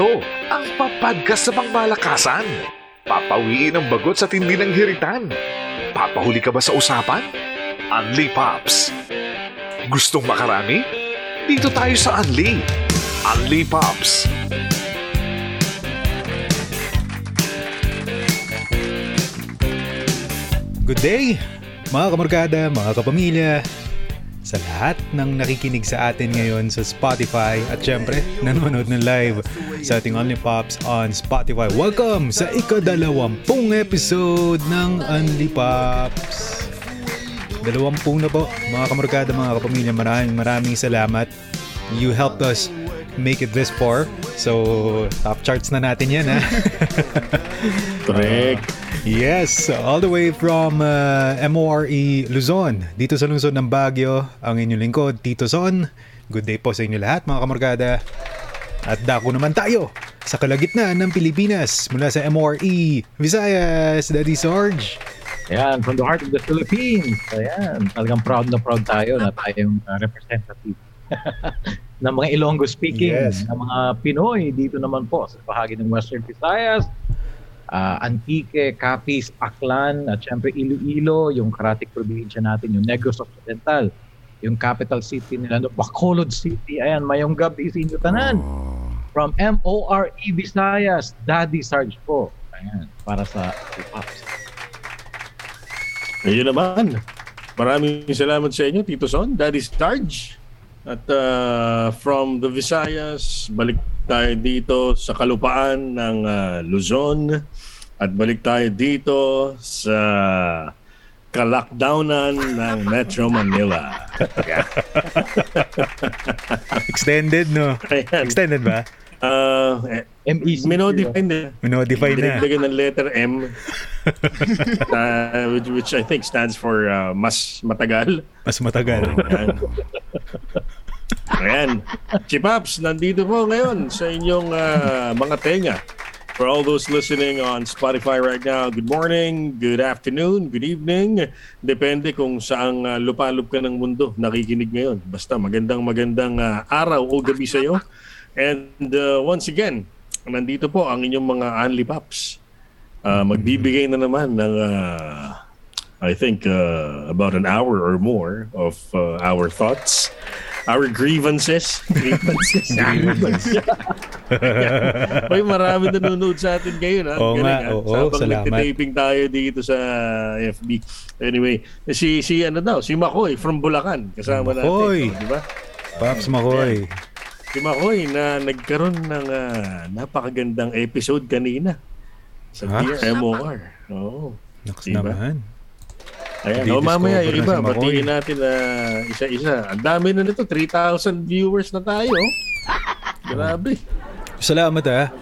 Ito ang papadgas sa pangmalakasan. Papawiin ang bagot sa tindi ng hiritan. Papahuli ka ba sa usapan? Unli Pops. Gustong makarami? Dito tayo sa Unli. Unli Pops. Good day, mga kamarkada, mga kapamilya, sa lahat ng nakikinig sa atin ngayon sa Spotify at syempre nanonood ng live sa ating Only Pops on Spotify. Welcome sa ikadalawampung episode ng Only Pops. Dalawampung na po mga kamarkada, mga kapamilya. Maraming maraming salamat. You helped us make it this far. So, top charts na natin yan ha. Correct. Yes, all the way from uh, MORE Luzon, dito sa lungsod ng Baguio, ang inyong lingkod, Tito Son. Good day po sa inyo lahat mga kamarkada. At dako naman tayo sa kalagitnaan ng Pilipinas mula sa MORE Visayas, Daddy Sarge. Ayan, from the heart of the Philippines. Ayan, talagang proud na proud tayo na tayong uh, representative ng mga Ilonggo speaking, Yes. ng mga Pinoy dito naman po sa bahagi ng Western Visayas, uh, Antique, Capiz, Aklan, at syempre Iloilo, yung karatik probinsya natin, yung Negros Occidental, yung capital city nila, no, Bacolod City. Ayan, mayong gabi sa inyo tanan. From MORE Visayas, Daddy Sarge po. Ayan, para sa Pops. Ayun naman. Maraming salamat sa inyo, Tito Son, Daddy Starge. At uh, from the Visayas, balik tayo dito sa kalupaan ng uh, Luzon. At balik tayo dito sa kalakdownan ng Metro Manila. Extended, no? Ayan. Extended ba? Uh, eh, MEC. minodify na. Minodify na. Dinagdagan ng letter M, uh, which, which I think stands for uh, mas matagal. Mas matagal. Ayan. Ayan. Chipaps, nandito po ngayon sa inyong ah, mga tenga. For all those listening on Spotify right now, good morning, good afternoon, good evening. Depende kung saang uh, lupalop ka ng mundo nakikinig ngayon. Basta magandang magandang ah, araw o gabi sa iyo. And uh, once again, nandito po ang inyong mga Anli Pops. Ah, magbibigay na naman ng ah, I think uh, about an hour or more of uh, our thoughts, our grievances. Grievances. May marami nanonood sa atin ngayon. Ha? Oo nga, oo, Sabang salamat. nagtitaping tayo dito sa FB. Anyway, si si ano daw, si Makoy from Bulacan kasama Makoy. natin, di ba? Paps Makoy. Si Makoy na nagkaroon ng ah, napakagandang episode kanina sa Ha? Dear MOR. Oo. Naks Diba? naman. Ayan, o mamaya yung iba, batiin natin na isa-isa. Ang dami na nito, 3,000 viewers na tayo. Grabe. Salamat ah.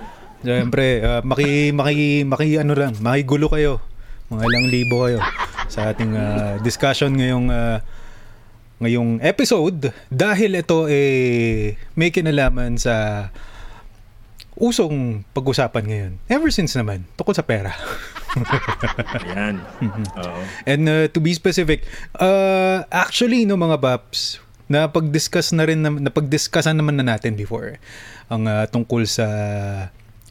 Siyempre, ah, maki, maki, maki, ano lang, makigulo kayo. Mga ilang libo kayo sa ating ah, discussion ngayong ah, ngayong episode dahil ito eh may kinalaman sa usong pag-usapan ngayon. Ever since naman, tungkol sa pera. Ayan. Oo. And uh, to be specific, uh, actually no mga paps, na pag-discuss na rin na pag-discussan naman na natin before ang uh, tungkol sa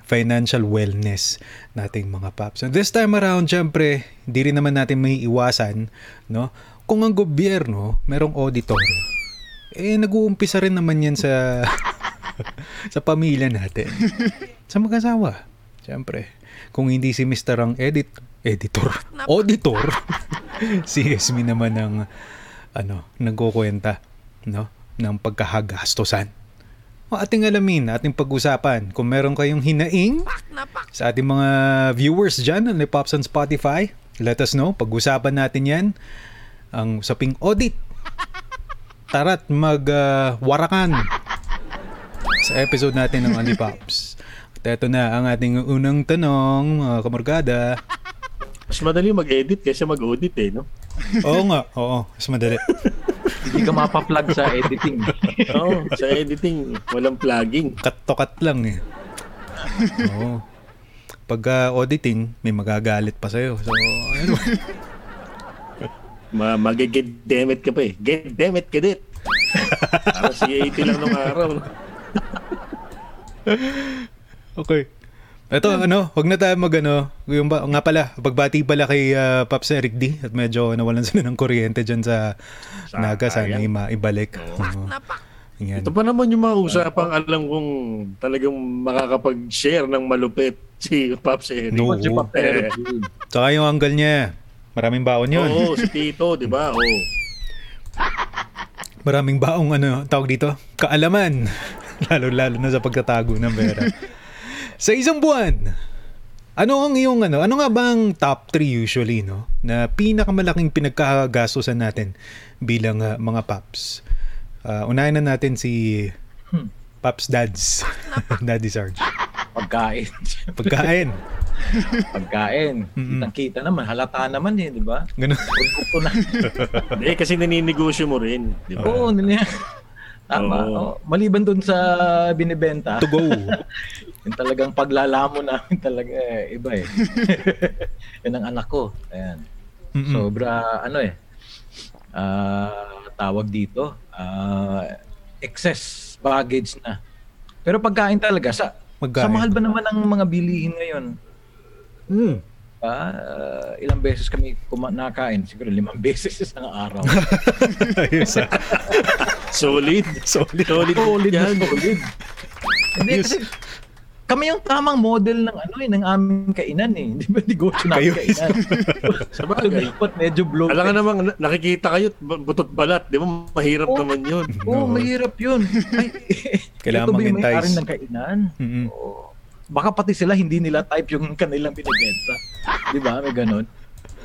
financial wellness nating mga paps. And this time around, syempre, hindi rin naman natin may iwasan, no? Kung ang gobyerno merong auditor, eh nag-uumpisa rin naman yan sa sa pamilya natin. Sa mag-asawa. Siyempre. Kung hindi si Mr. ang edit, editor, auditor, si Esme naman ang ano, nagkukwenta, no? ng pagkahagastosan. O ating alamin, ating pag-usapan. Kung meron kayong hinaing sa ating mga viewers dyan, ni Pops on Spotify, let us know. Pag-usapan natin yan. Ang usaping audit. Tara't mag-warakan sa episode natin ng Only Pops. Ito na ang ating unang tanong, mga kamargada. Mas madali mag-edit kaysa mag-audit eh, no? Oo nga, oo. Mas madali. Hindi ka mapaplug sa editing. Oo, sa editing, walang plugging. Cut to cut lang eh. Oo. Pag ah, auditing, may magagalit pa sa'yo. So, ano? Ma mag-get ka pa eh. Get dammit ka dit. Para si 80 lang nung araw. Okay. Ito, ano, wag na tayo mag, ano, yung ba, nga pala, pagbati pala kay ah, Pops Eric D at medyo nawalan sila ng kuryente dyan sa Sa Naga, sana Cagayan. ima, ibalik. Oo. Yan. Ito pa naman yung mga usapang alam kong talagang makakapag-share ng malupit si Pops Eric. No. Si Eh, Eric. Tsaka yung uncle niya, maraming baon yun. Oo, si Tito, di ba? Oo. Maraming baong ano, tawag dito, kaalaman. Lalo-lalo na sa pagtatago ng pera. Sa isang buwan, ano ang iyong ano, ano nga ba ang top 3 usually, no? Na pinakamalaking pinagkagastusan natin bilang ah, mga paps. Ah, unahin na natin si Paps Dads. Daddy Sarge. Pagkain. Pagkain. Pagkain. Mm-mm. Kitang-kita naman. Halata naman eh, di ba? Ganun. Hindi, kasi naninegosyo mo rin. Di ba? Oo, nila. Tama. Oo. Oo. Maliban dun sa binibenta, To go. yung talagang paglalamo namin talaga eh, iba eh. Yun ang anak ko. Ayan. Mm-mm. Sobra, ano eh, ah, tawag dito, ah, excess baggage na. Pero pagkain talaga, sa, Pagkain. sa mahal ba naman ang mga bilihin ngayon? Mm. Ah, ilang beses kami kuma- nakain? Siguro limang beses isang araw. Ayos ah. Solid. Solid. Solid. solid na yan. solid. Hindi kasi kami yung tamang model ng ano eh, ng aming kainan eh. Di ba negosyo namin Kayo kainan? Sa bagay. dapat medyo bloated. Alam nga namang na- nakikita kayo, butot balat. Di ba? Mahirap Oo. naman yun. Oo, No. mahirap yun. Ay, Kailangan ito ba yung mag-entice. ng kainan? Mm-mm. Oo. Baka pati sila hindi nila type yung kanilang binibenta. Di ba? May ganun.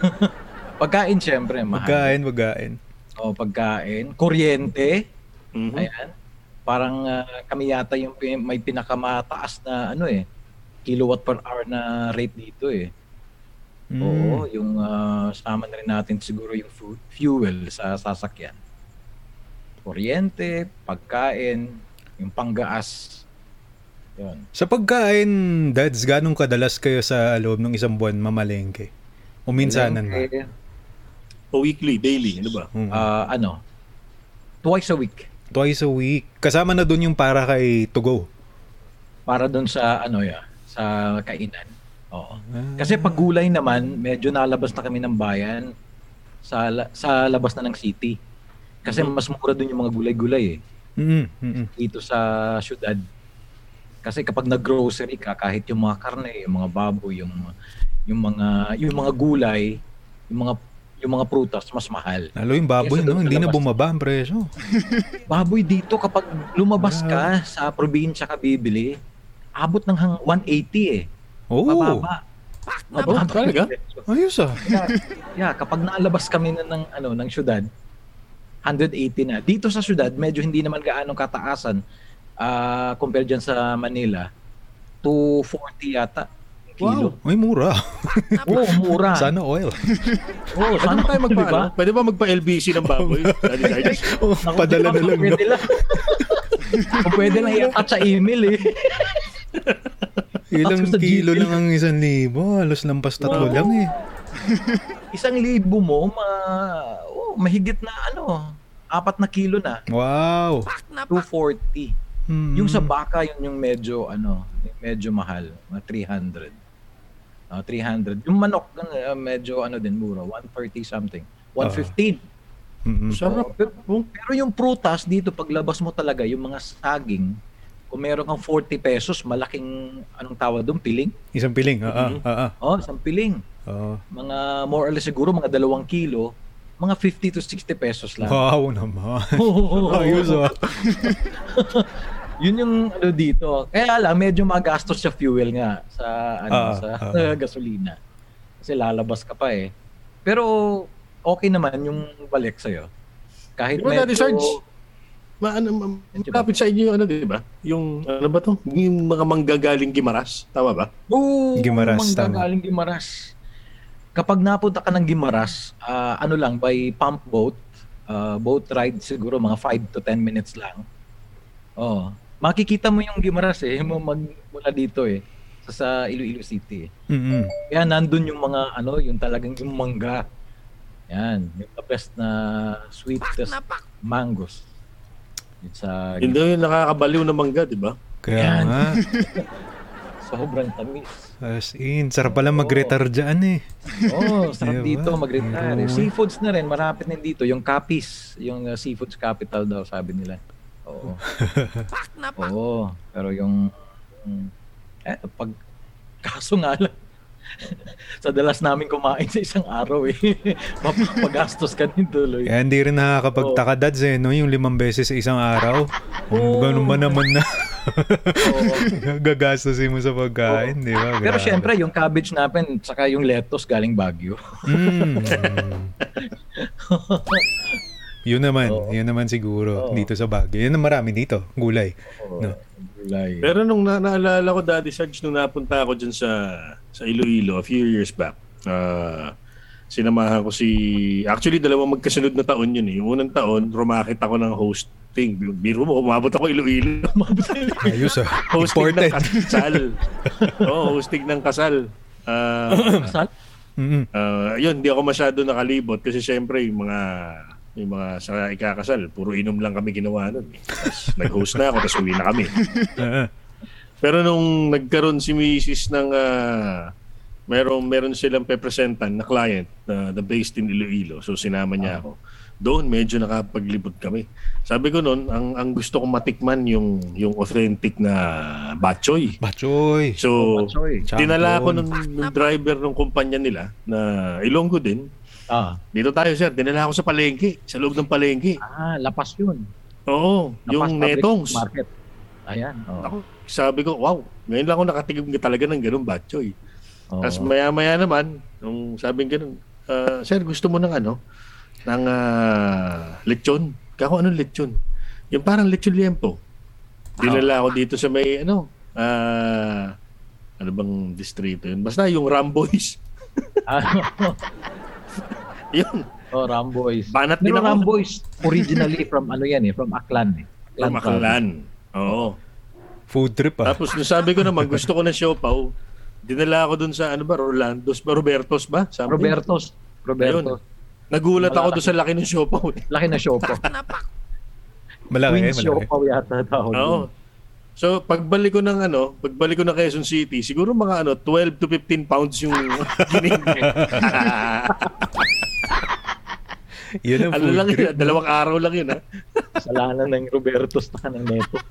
pagkain syempre, mahal. Pagkain, pagkain. O, pagkain. Kuryente. Mhm. Ayan. Parang ah, kami yata yung may pinakamataas na ano eh, kilowatt per hour na rate dito eh. Mm. Oo, yung ah, sama na rin natin siguro yung fu- fuel sa sasakyan. Kuryente, pagkain, yung panggaas. Yun. Sa pagkain, dads, ganong kadalas kayo sa loob ng isang buwan mamalengke? O minsanan ba? O weekly, daily. Ano ba? Mm. ah, ano, twice a week. Twice a week. Kasama na dun yung para kay to go. Para doon sa ano ya, sa kainan. Oo. Ah. Kasi pag gulay naman, medyo nalabas na kami ng bayan sa la- sa labas na ng city. Kasi mas mura doon yung mga gulay-gulay eh Mm, mm, dito sa syudad. Kasi kapag nag-grocery ka, kahit yung mga karne, yung mga baboy, yung yung mga yung mga gulay, yung mga yung mga prutas mas mahal. Lalo yung baboy, no? Hindi na bumaba ang presyo. Baboy dito kapag lumabas ka sa probinsya ka bibili, abot ng hang 180 eh. Oo. Mababa. Mababa. talaga? Ayos ah. yeah, yeah, kapag naalabas kami na ng ano ng syudad, 180 na. Dito sa syudad, medyo hindi naman gaano kataasan ah compared dyan sa Manila. 240 yata kilo. Ay, mura. Oo, mura. Sana oil. Oo, Pwede sana tayo magpa, di ba? ano? Pwede ba magpa-LBC ng baboy? Oh, Naku, padala na lang, no? Pwede lang. Kung pwede lang i-attach sa email eh. Ilang kilo lang ang isang libo. Halos lampas tatlo Oo. lang eh. Isang libo mo, ma oh, mahigit na ano, apat na kilo na. Wow. 240. Hmm. Yung sa baka, yun yung medyo, ano, yung medyo mahal. Mga 300. Ah, 300. Yung manok, uh, medyo, ano din, mura. 130 something. 115. Mm-mm. Sarap. pero, pero yung prutas, dito, paglabas mo talaga, yung mga saging, kung meron kang 40 pesos, malaking, anong tawag doon, piling? Isang piling. Ah, ah, Mhm. ah, ah. Oh, isang piling. Oo. Mga, more or less siguro, mga dalawang kilo, mga 50 to 60 pesos lang. Wow naman. Oo. Ayos ah. Yun yung ano dito. Kaya lang medyo magastos sa fuel nga sa ano Ah, sa ah. gasolina. Kasi lalabas ka pa eh. Pero okay naman yung balik sa Kahit Di ba, Daddy Sarge? Ma, ano, ma, Medyo kapit sa inyo yung ano, di ba? Yung, ano ba to? Yung mga manggagaling Gimaras. Tama ba? Oo, Gimaras, manggagaling galing Gimaras. Kapag napunta ka ng Gimaras, ah, ano lang, by pump boat, ah, boat ride siguro mga 5 to 10 minutes lang. Oh, makikita mo yung Gimaras eh, mo mag mula dito eh sa, sa Iloilo City. eh. Mm-mm. Kaya nandun yung mga ano, yung talagang yung mangga. Yan, yung the best na sweetest mangoes. It's uh, Yun daw yung nakakabaliw na mangga, di ba? Kaya Yan. nga. Sobrang tamis. As in, sarap pala mag-retire dyan eh. Oh, sarap Diba? dito mag-retire. Oo. Seafoods na rin, marapit din dito. Yung Capiz, yung uh, seafoods capital daw, sabi nila. Oo. Oo. Pero yung, yung- eh, pag, kaso nga lang, sa dalas namin kumain sa isang araw eh. Mapapagastos ka din tuloy. Kaya hindi rin nakakapagtaka dads eh, no? Yung limang beses sa isang araw. Oo. Ganun ba naman na Oo. gagastusin mo sa pagkain, di ba? Pero syempre, yung cabbage natin, saka yung lettuce galing Baguio. Mm. Yun naman, Oo. yun naman siguro Oo. dito sa Baguio. Yun ang marami dito, gulay. Oo. No. Gulay. Pero nung na- naalala ko, Daddy Sarge, nung napunta ako dyan sa, sa Iloilo a few years back, ah, sinamahan ko si... Actually, dalawang magkasunod na taon yun eh. Yung unang taon, rumakit ako ng hosting. Biro mo, umabot ako Iloilo. Umabot ako Iloilo. Ayos ah. hosting Imported. ng kasal. Oo, hosting ng kasal. Ah, Kasal? Mm-mm. ah, yun, hindi ako masyado nakalibot kasi syempre yung mga yung mga sa ikakasal, puro inom lang kami ginawa nun. Tapos nag-host na ako, tapos uwi na kami. Ah, Pero nung nagkaroon si Mrs. ng uh, meron meron silang pepresentan na client na the based in Iloilo. So sinama niya ako. Doon medyo nakapaglibot kami. Sabi ko noon, ang ang gusto kong matikman yung yung authentic na batchoy. Bachoy. So Choy. Champion. dinala ko nung, nung driver ng kumpanya nila na Ilonggo din. Ah. Dito tayo sir, dinala ko sa palengke, sa loob ng palengke. ah, lapas yun. Oo, Lapas yung netongs. Market. Ayan. Oh. Ako, sabi ko, wow, ngayon lang ako nakatigim talaga ng ganun batchoy. Oh. Tapos maya-maya naman, nung sabing ganun, "Ah, sir, gusto mo ng ano? Ng ah, lechon? Kako anong lechon? Yung parang lechon liempo. Dinala ako dito sa may, ano, ah, ano bang distrito yun? Basta yung Ramboys. Yun, oh, Ramboys. banat din Pero ako. Ramboys, originally from ano yan eh, from Aklan eh. From Aklan. Oo. Food trip ah. Tapos nung sabi ko naman, gusto ko ng siopaw. Dinala ako dun sa, ano ba, Rolando's ba? Roberto's ba? Something. Robertos. Robertos. Nagulat ako doon sa laki ng siopaw. eh. Laki na siopo. Malaki, Queen's malaki. siopaw yata tawag. Oo. dun. So, pagbalik ko ng ano, pagbalik ko ng Quezon City, siguro mga ano, 12 to 15 pounds yung gining. Yun ang ano lang trip. yun, dalawang araw lang yun ha. Kasalanan ng Robertos na ng neto.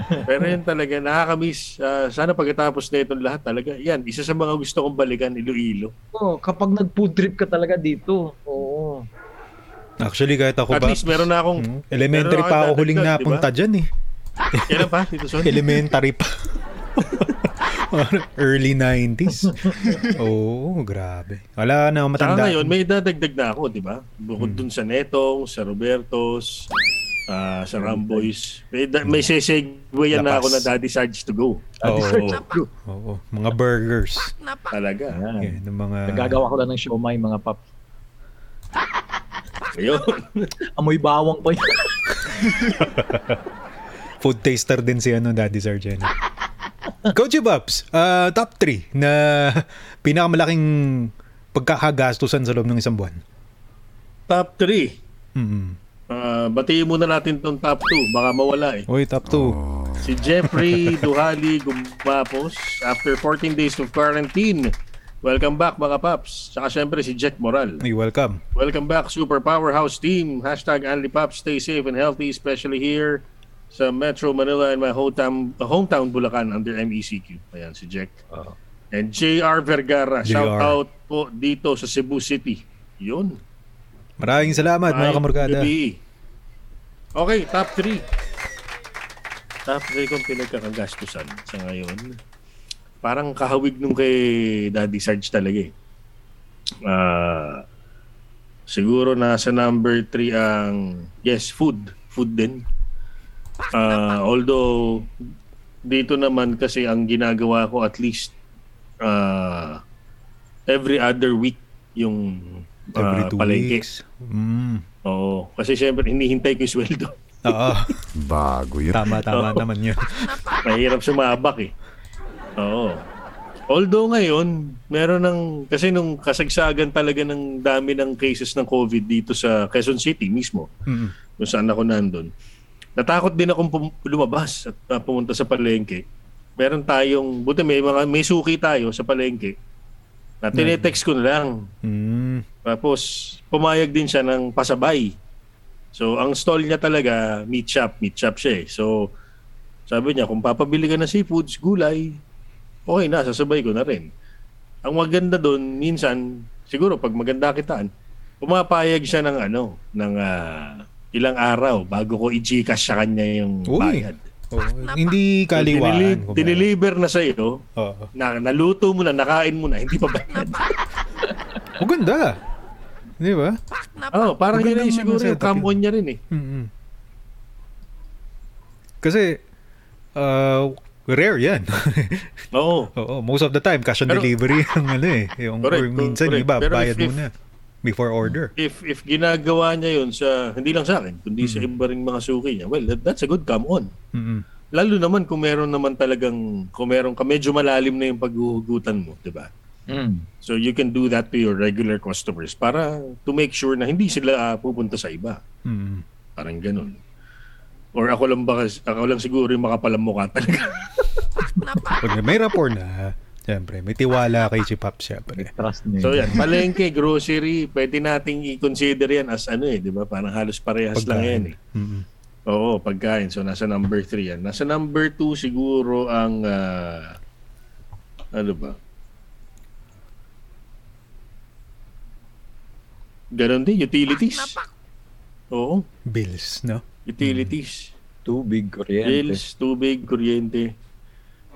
Pero yun talaga, nakakamiss. Ah, sana pagkatapos na itong lahat talaga, yan, isa sa mga gusto kong balikan, Iloilo. Oh, kapag nag-food trip ka talaga dito. Oo. Actually, kahit ako At ba, least meron na akong, Hmm, elementary pa ako huling napunta dyan eh. Kailan pa, Tito Son? Elementary pa. Early 90s. Oo, grabe. Wala na ako Saka matanda. ngayon, may dadagdag na ako, di ba? Bukod dun sa Netong, sa Robertos, ah, sa Ramboys. May, da- may sesegue yan na ako na Daddy Sarge to go. Oo, oo, mga burgers. Talaga. Ayan. Yan, ng mga... Nagagawa ko lang ng siomay mga pap. Ayun. Amoy bawang pa yun. Food taster din si ano, Daddy Sargent. Coach Babs, ah, top 3 na pinakamalaking pagkakagastusan sa loob ng isang buwan. top 3. Mm. Uh, batiin muna natin tong top 2. Baka mawala eh. Uy, top 2. Si Jeffrey Duhali gumapos after 14 days of quarantine. Welcome back mga paps. Tsaka syempre si Jack Moral. Uy, welcome. Welcome back Super Powerhouse Team. Hashtag Pops. Stay safe and healthy especially here sa Metro Manila and my hometown, hometown Bulacan under MECQ. Ayan si Jack. And JR Vergara. JR. Shout out po dito sa Cebu City. Yun. Maraming salamat mga Ay, kamorgada. gabi. Okay, top 3. Top 3 kong pinagkakagastusan sa ngayon. Parang kahawig nung kay Daddy Sarge talaga eh. Ah, siguro nasa number 3 ang yes, food. Food din. Ah, although dito naman kasi ang ginagawa ko at least ah, every other week yung Every ah, two palengke. weeks. Mm. Oo. Kasi syempre, hinihintay ko yung sweldo. Oo, Bago yun. tama, tama Oo. naman yun. Mahirap sumabak eh. Oo. Although ngayon, meron ng, kasi nung kasagsagan talaga ng dami ng cases ng COVID dito sa Quezon City mismo, Mm. kung saan ako nandun, natakot din akong pum- lumabas at uh, pumunta sa palengke. meron tayong, buti may, mga, may suki tayo sa palengke na tinetext ko na lang. Mm. Tapos, pumayag din siya ng pasabay. So, ang stall niya talaga, meat shop. Meat shop siya eh. So, sabi niya, kung papabili ka ng seafoods, gulay, okay na, sasabay ko na rin. Ang maganda doon, minsan, siguro pag maganda kitaan, pumapayag siya ng ano, ng ah, ilang araw bago ko i-gcash sa kanya yung Uy. bayad. Oh, hindi So, kaliwaan. dinili- kumbaga. diniliver na sa iyo, Oo. na naluto mo na, nakain mo na, hindi pa bayad. Oh, ganda. Di ba? oh, parang yun Magandang yung siguro yung come on niya rin eh. mm Kasi, uh, rare yan. Oo. Oo, most of the time, cash on Pero- delivery ang ano eh. Yung, Correct, or minsan, correct. iba, Pero bayad if- if- muna before order. If if ginagawa niya yun sa, hindi lang sa akin, kundi sa iba ring mga suki niya, well, that, that's a good come on. Mm-mm. Lalo naman kung meron naman talagang, kung meron ka, medyo malalim na yung paghuhugutan mo, di ba? Mm. So you can do that to your regular customers para to make sure na hindi sila ah, pupunta sa iba. Mm. Parang ganun. Or ako lang ba, ako lang siguro yung makapalang mukha talaga. Pag may rapport na, siyempre, may tiwala kay si Pop, siyempre. Trust niya. so yan, palengke, grocery, pwede nating i-consider yan as ano eh, di ba? Parang halos parehas lang yan eh. Mm-mm. Oo, pagkain. So, nasa number 3 yan. Nasa number 2 siguro ang, ah, ano ba? Ganon din, utilities. Oo, Bills, no? utilities. Tubig, kuryente. Bills, tubig, kuryente.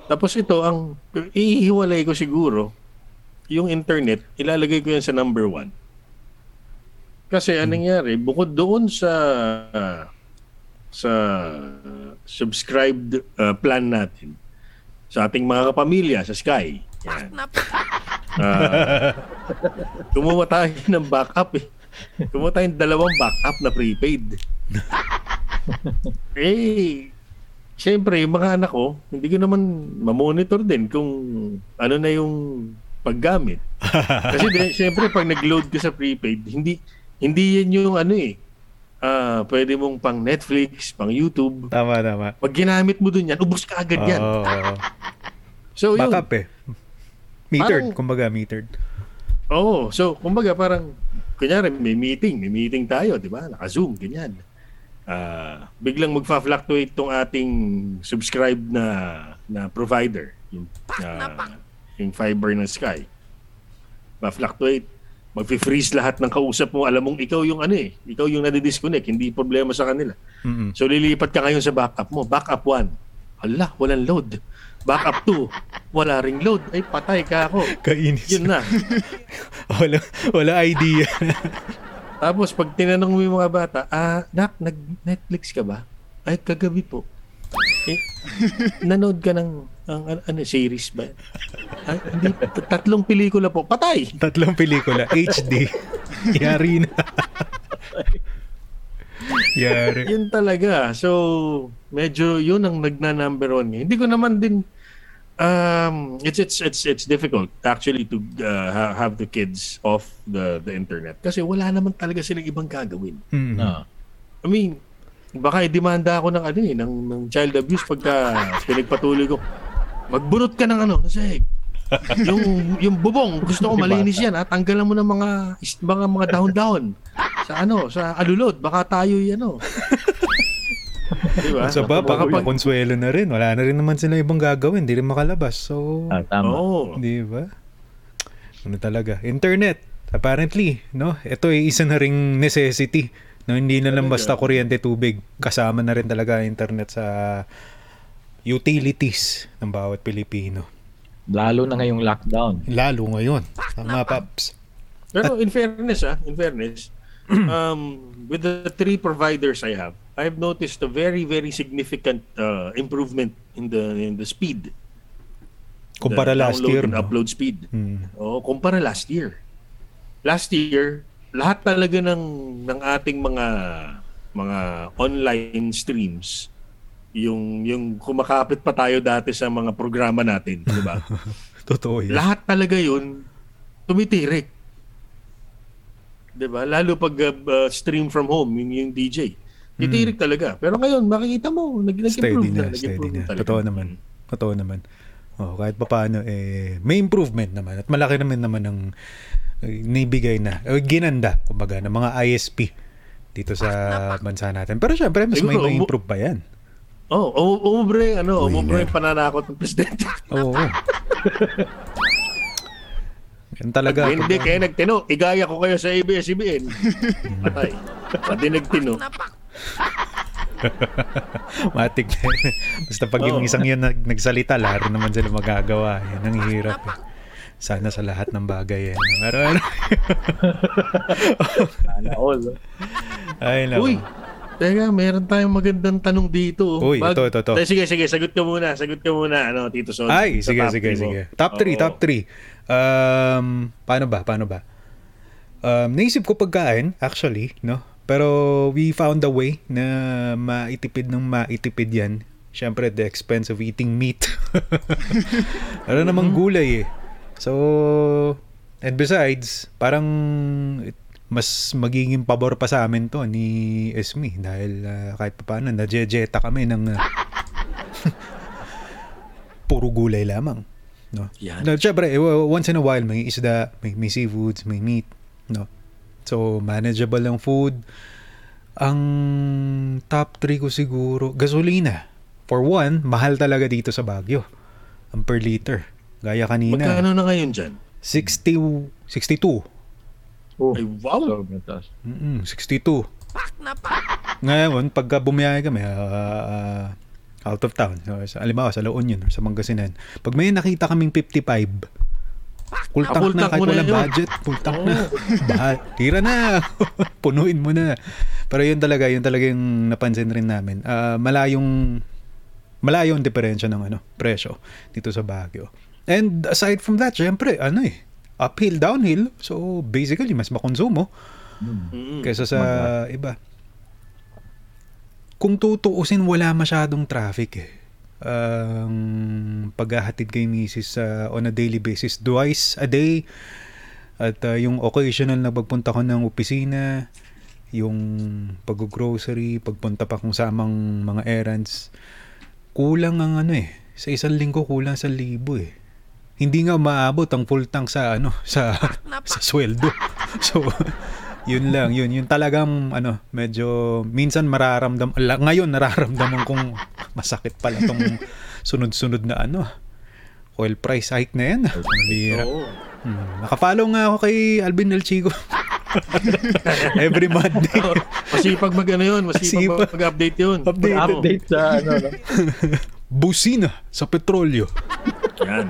Tapos ito, ang ihiwalay ko siguro, yung internet, ilalagay ko yan sa number 1. Kasi anong nangyari, bukod doon sa sa subscribed uh, plan natin sa ating mga kapamilya sa Sky. Yan. Ah, kumuha tayo ng backup eh. Kumuha tayo ng dalawang backup na prepaid. eh, Siyempre, yung mga anak ko, hindi ko naman mamonitor din kung ano na yung paggamit. Kasi din, siyempre, pag nag-load ka sa prepaid, hindi hindi yan yung ano eh. Ah, pwede mong pang Netflix, pang YouTube. Tama, tama. Pag ginamit mo dun yan, ubos ka agad yan. Oo, oo. So, yun. Backup eh. Metered, Parang- kumbaga metered. Oo. So, kumbaga parang, kunyari, may meeting, may meeting tayo, di ba? Naka-zoom, ganyan. Ah, biglang magfa-fluctuate tong ating subscribe na na provider, yung, ah, yung fiber ng Sky. Ma-fluctuate. Mag-freeze lahat ng kausap mo. Alam mong ikaw yung ano eh. Ikaw yung nadi-disconnect. Hindi problema sa kanila. Mm-mm. So lilipat ka ngayon sa backup mo. Backup 1. Hala, walang load. Backup 2. Wala ring load. Ay, patay ka ako. Kainis. Yun na. wala, wala idea. Tapos pag tinanong mo yung mga bata, ah, Nak, nag-Netflix ka ba? Ay, kagabi po. Eh, nanood ka ng ang, ano, ano, series ba? Ay, hindi, tatlong pelikula po. Patay! Tatlong pelikula. HD. Yari na. Yari. Yun talaga. So, medyo yun ang nagna-number one. Hindi ko naman din um it's it's it's it's difficult actually to uh, ha- have the kids off the the internet kasi wala naman talaga silang ibang gagawin. Mm. No. I mean, baka i-demanda ako ng ano eh, ng, ng child abuse pagka pinagpatuloy ko. Magbunot ka ng ano, kasi yung yung bubong, gusto ko malinis yan, ha? Tanggalan mo ng mga mga mga dahon-dahon sa ano, sa alulod, baka tayo 'yan ano. diba? Sa baba, Baka pag- konsuelo na rin. Wala na rin naman sila ibang gagawin. Hindi rin makalabas. So, Ah, tama. Oo. di ba? Ano talaga? Internet, apparently, no? Ito ay isa na ring necessity. No, hindi na lang basta kuryente tubig. Kasama na rin talaga ang internet sa utilities ng bawat Pilipino. Lalo na ngayong lockdown. Lalo ngayon. Tama, Paps. Pero in fairness ah, in fairness, um, with the three providers I have, I've noticed a very very significant uh, improvement in the in the speed. Kumpara The last year, and no? upload speed. Hmm. Oo, kumpara last year. Last year, lahat talaga ng ng ating mga mga online streams yung yung kumakapit pa tayo dati sa mga programa natin, di ba? Totoo yan. lahat talaga yun tumitirik. 'Di ba? Lalo pag uh, uh, stream from home yung, yung DJ. Titirik talaga. Pero ngayon makikita mo Hmm. Nag-improve na, na, steady na. talaga. Totoo naman. Totoo naman. Oh, kahit pa paano, eh, may improvement naman. At malaki naman naman ng eh, nibigay na, eh, ginanda, kumbaga, ng mga ISP dito sa bansa natin. Pero syempre, mas may may improve pa yan. Oh, um- umubre, ano, umubre yung pananakot ng presidente. Oo. yan talaga. Hindi kayo nagtino. Igaya ko kayo sa ABS-CBN. Patay. Pati nagtino. Matik na yun. Basta pag yung isang yun nag, nagsalita, laro naman sila magagawa. Yan ang hirap. Eh. Sana sa lahat ng bagay. Eh. Pero ano? Sana all. Ay, naku. Uy, teka, meron tayong magandang tanong dito. Uy, ito, ito, ito. Eh, Sige, sige, sagot ka muna. Sagot ka muna, ano, Tito Son. Ay, Sa sige, top sige, three mo. sige. Top 3, Oo. top 3. Um, paano ba? Paano ba? Um, naisip ko pagkain, actually, no? Pero we found a way na maitipid ng maitipid yan. Siyempre, the expense of eating meat. ano namang gulay eh. So, and besides, parang mas magiging pabor pa sa amin to ni Esme dahil ah, kahit pa paano, najejeta kami ng ah, puro gulay lamang. No? Yan. No, syempre, eh, once in a while, may isda, may, may seafoods, may meat. No? So, manageable ang food. Ang top 3 ko siguro, gasolina. For one, mahal talaga dito sa Baguio. Ang per liter. Gaya kanina. Magkano na ngayon dyan? 60, 62. Oh, Ay, wow. Mm-mm, 62. Ngayon, pagka bumiyahe kami, ah, out of town, so, sa, alimbawa sa La Union or sa Pangasinan, pag may nakita kaming 55, full tank full na tank kahit walang yun. budget, full tank na. Bahal, tira na. Punuin mo na. Pero yun talaga, yun talaga yung napansin rin namin. Ah, malayong malayo ang diferensya ng ano, presyo dito sa Baguio. And aside from that, syempre, ano eh, uphill, downhill. So, basically, mas makonsumo Mm. kaysa sa iba. Kung tutuusin, wala masyadong traffic eh. Ang paghahatid kay misis sa on a daily basis, twice a day. At uh, yung occasional na pagpunta ko ng opisina, yung pag-grocery, pagpunta pa kung samang mga errands, kulang ang ano eh. Sa isang linggo kulang sa libo eh. Hindi nga maabot ang full tank sa ano sa sa sweldo. So yun lang, yun yun talagang ano, medyo minsan mararamdam ngayon nararamdaman kong masakit pala tong sunod-sunod na ano oil price hike na yan. Bira. Oo. Hmm. Nakafollow nga ako kay Alvin El Chico. Every Monday. Masipag mag ano yun, masipag Masipag. mag-update yun. Update. Bravo. Update sa ano, no? Busina sa petrolyo. Yan.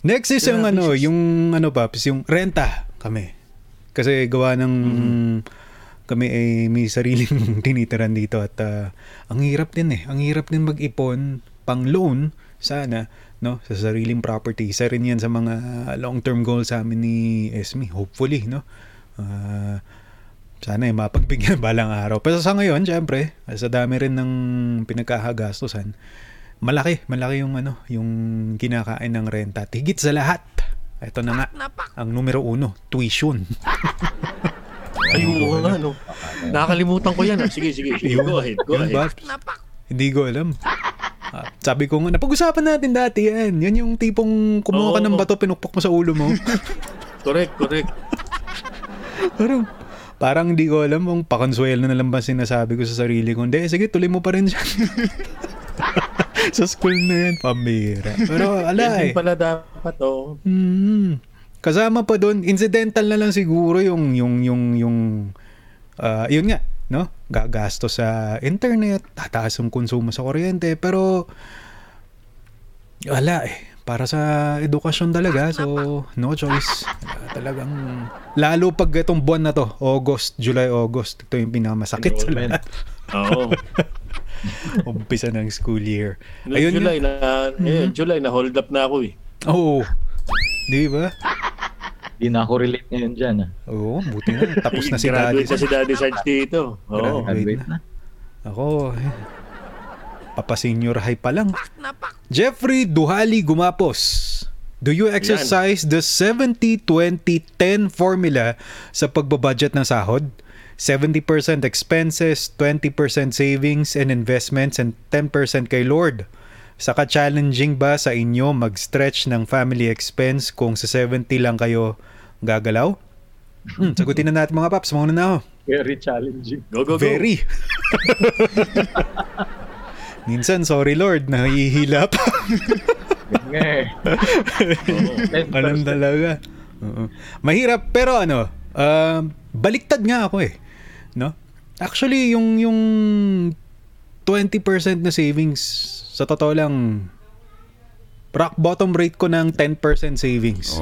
Next is yung ano, yung ano pa, yung renta kami. Kasi gawa ng kami ay may sariling tinitiran dito at ah, ang hirap din eh. Ang hirap din mag-ipon pang loan sana no sa sariling property. Isa rin yan sa mga long-term goals sa amin ni Esme. Hopefully, no. Ah, sana ay mapagbigyan balang araw. Pero sa ngayon, syempre, sa dami rin ng pinagkakagastusan, malaki, malaki yung ano, yung kinakain ng renta. Tigit sa lahat. Ito na nga, ang numero uno, tuition. Ay, oo nga, no. Nakakalimutan ko yan. ah. Sige, sige. sige. Go ahead, go ahead. ba? Hindi ko alam. Ah, sabi ko nga, napag-usapan natin dati yan. Yan yung tipong kumuha ka ng bato, pinukpok mo sa ulo mo. Correct, correct. parang, parang hindi ko alam kung pakonsuelo na lang ba sinasabi ko sa sarili ko. Hindi, sige, tuloy mo pa rin siya. sa school na yan, pambira. Pero ala eh. din pala dapat, oh. Hmm. Kasama pa doon, incidental na lang siguro yung yung yung yung ah, yun nga, no? Gagasto sa internet, tataas ang konsumo sa kuryente, pero wala eh. Para sa edukasyon talaga, so no choice. Talagang lalo pag itong buwan na to, August, July, August, ito yung pinakamasakit sa lahat. Oo. Umpisa ng school year. Noong Ayun July nga. na, eh, July na hold up na ako eh. Oo. Di ba? Di na ako relate ngayon dyan. Ah. Oo, buti na. Tapos na si Daddy. Graduate na si Daddy Sarge dito. Oo. Graduate. Graduate na. Ako, eh, papa senior high pa lang. Jeffrey Duhali Gumapos. Do you exercise the 70-20-10 formula sa pagbabudget ng sahod? 70% expenses, 20% savings and investments, and 10% kay Lord. Saka challenging ba sa inyo mag-stretch ng family expense kung sa 70 lang kayo gagalaw? Hmm, sagutin na natin mga paps. Mauna na ako. Very challenging. Go, go, go. Very. Minsan, sorry Lord, nahihila pa. Eh. Ganun talaga. Oo. Mahirap, pero ano, um, baliktad nga ako eh. No? Actually, yung, yung 20% na savings, sa totoo lang, rock bottom rate ko ng 10% savings.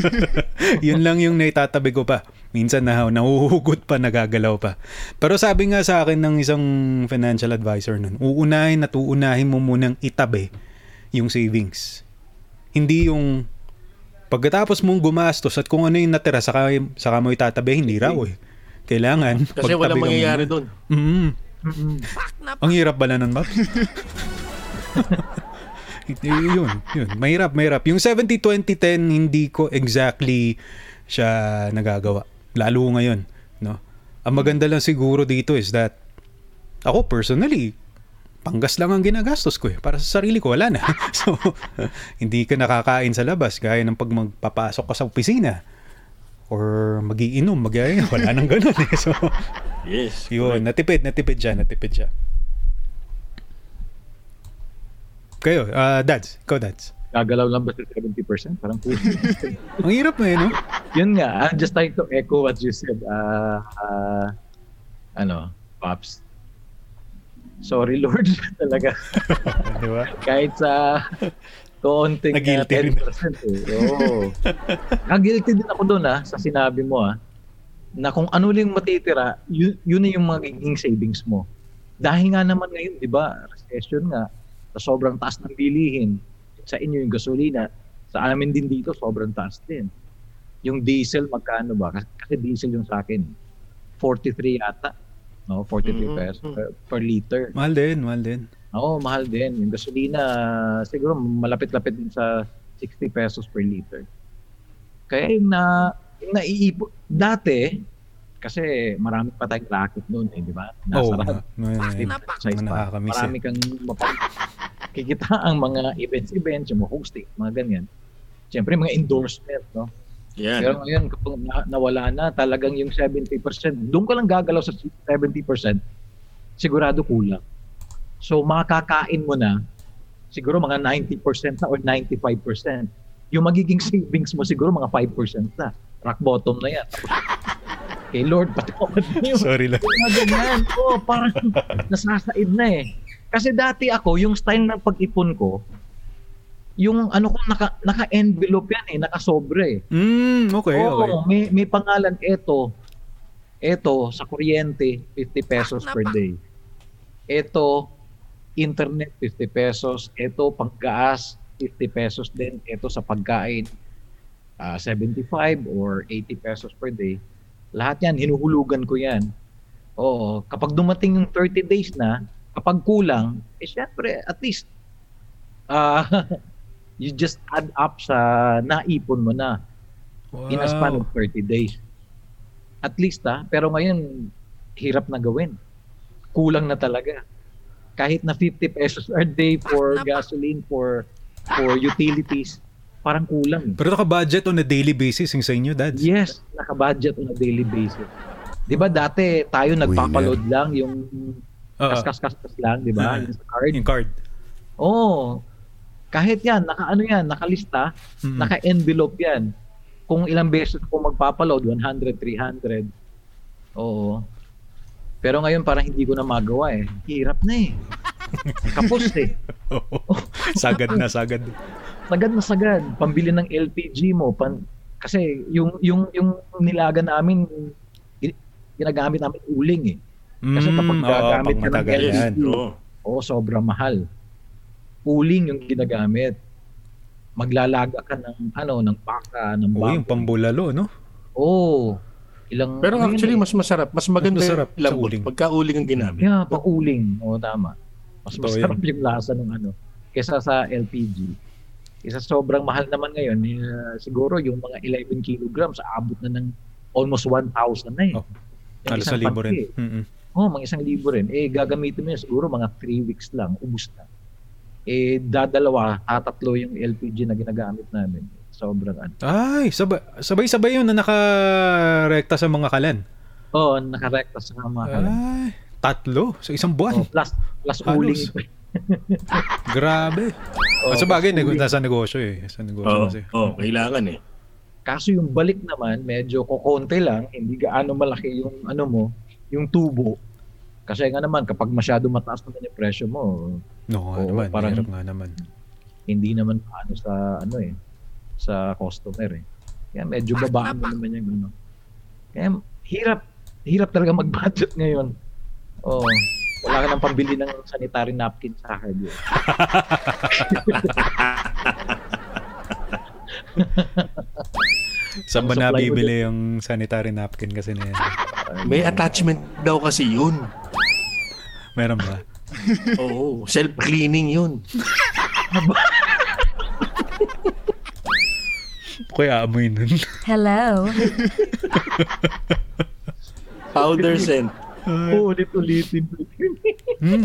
Yun lang yung naitatabi ko pa. Minsan na nahuhugot pa, nagagalaw pa. Pero sabi nga sa akin ng isang financial advisor nun, uunahin at uunahin mo munang itabi yung savings. Hindi yung pagkatapos mong gumastos at kung ano yung natira saka, saka mo itatabi, hindi raw eh. Kailangan. Kasi pagtabi walang ka mangyayari doon. Mm. Mm-mm. Ang hirap ba nun, Maps? Yun, yun. Mahirap, mahirap. Yung 70-20-10, hindi ko exactly siya nagagawa. Lalo ngayon, no? Ang maganda lang siguro dito is that ako personally, panggas lang ang ginagastos ko eh. Para sa sarili ko, wala na. so, hindi ka nakakain sa labas gaya ng pag magpapasok ka sa opisina or magiinom, magyaya, wala nang ganun eh. So, Yes. yun, natipid, natipid siya, natipid siya. Kayo, ah dads, ikaw dads. Gagalaw lang ba sa 70%? Parang. Ang hirap na eh, no? Yun nga, I'm just trying to echo what you said. Uh, uh, ano, Pops. Sorry, Lord. Talaga. Di ba? Kahit sa kaunting uh, Nag-guilty rin. 10%. Eh. Oo. Nag-guilty din ako doon ah, sa sinabi mo ah, na kung ano lang matitira, yun, yun na yung magiging savings mo. Dahil nga naman ngayon, di ba, recession nga, sa sobrang taas ng bilihin, sa inyo yung gasolina, sa amin din dito, sobrang taas din. Yung diesel, magkano ba? Kasi diesel yung sa akin. 43 yata. No, 43 Mhm. pesos per, per liter. Mahal din, mahal din. Oo, mahal din. Yung gasolina, siguro malapit-lapit din sa 60 pesos per liter. Kaya yung na, yung naiipon, dati, kasi marami pa tayong racket noon eh, di ba? Oo, Nasa oh, mga pa. nakakamiss Marami eh. kang makikita ang mga events-events, yung mga hosting, mga ganyan. Siyempre, mga endorsement, no? Yan. Pero ngayon, kapag na- nawala na, talagang yung 70%, doon ka lang gagalaw sa 70%, sigurado kulang. So, makakain mo na, siguro mga 90% na or 95%. Yung magiging savings mo, siguro mga 5% na. Rock bottom na yan. Kay Lord, patawad yun. Sorry lang. Mga ganyan. Oo, parang nasasaid na eh. Kasi dati ako, yung style ng pag-ipon ko, yung ano ko, naka, naka-envelope yan eh, nakasobre eh. Mm, okay, Oo, okay. may, may pangalan, eto, eto, sa kuryente, 50 pesos per day. Eto, internet, 50 pesos. Eto, panggas, 50 pesos din. Eto, sa pagkain, ah, 75 or 80 pesos per day. Lahat yan, hinuhulugan ko yan. Oo, kapag dumating yung 30 days na, kapag kulang, eh syempre, at least, ah, you just add up sa naipon mo na in a span of 30 days. At least ah, pero ngayon hirap na gawin. Kulang na talaga. Kahit na 50 pesos a day for gasoline for for utilities, parang kulang. Pero naka-budget on a daily basis yung sa inyo, dads. Yes, naka-budget on a daily basis. 'Di ba dati tayo nagpapaload lang yung kas-kas-kas lang, 'di ba? Ah. Yung card. Yung card. Oo. Kahit yan, naka-ano yan, nakalista, Mm. naka-envelope yan. Kung ilang beses ko magpapaload, 100, 300. Oo. Pero ngayon parang hindi ko na magawa eh. Hirap na eh. Kapos eh. sagad na, sagad. Sagad na sagad. Pambili ng LPG mo. Pan, kasi yung, yung, yung nilaga namin, gi- ginagamit namin uling eh. Kasi kapag Mm, gagamit pang ka ng LPG, yan. Oo, sobrang mahal. Uling yung ginagamit. Maglalaga ka ng ano, ng baka, ng Oo, yung baboy. pambulalo, no? Oo. Ilang Pero ano actually, eh. mas masarap. Mas maganda masarap yung uling. Pagka uling ang ginamit. Yeah, pang uling. Oo, tama. Mas Totoo masarap yung lasa ng ano kesa sa LPG. Isa sobrang mahal naman ngayon. eh, siguro yung mga 11 kilograms abot na ng almost 1,000 na eh. Oh, Yung Halos sa isang libo rin. Mm-mm. Oo, mga isang libo rin. Eh, gagamitin mo yun siguro mga 3 weeks lang. Ubus na. Eh dadalawa, tatatlo yung LPG na ginagamit namin. Sobrang ano. Ay, sabay, sabay-sabay yun na nakarekta sa mga kalan. Oo, oh, nakarekta sa mga kalan. Ay, tatlo sa isang buwan. Oh, plus, plus Halos. uling. Grabe. Oh, Oh, sa bagay, uling. nasa negosyo eh. Sa negosyo Oo, kasi. oh, kailangan eh. Kaso yung balik naman, medyo kukonti lang, hindi gaano malaki yung ano mo, yung tubo. Kasi nga naman, kapag masyado mataas naman yung presyo mo, No, Oo, naman. parang- nga naman. hindi naman ano sa ano eh, sa customer eh. Kaya medyo babaan mo naman yung ano. Kaya hirap, hirap talaga mag-budget ngayon. Oh, wala ka nang pambili ng sanitary napkin sa akin. eh. Saan ba nabibili yung sanitary napkin kasi na yan? May attachment daw kasi yun. Meron ba? Oo, self-cleaning yun. Kaya amoy nun. Hello. Powder scent. Oo, ulit-ulitin. Hmm.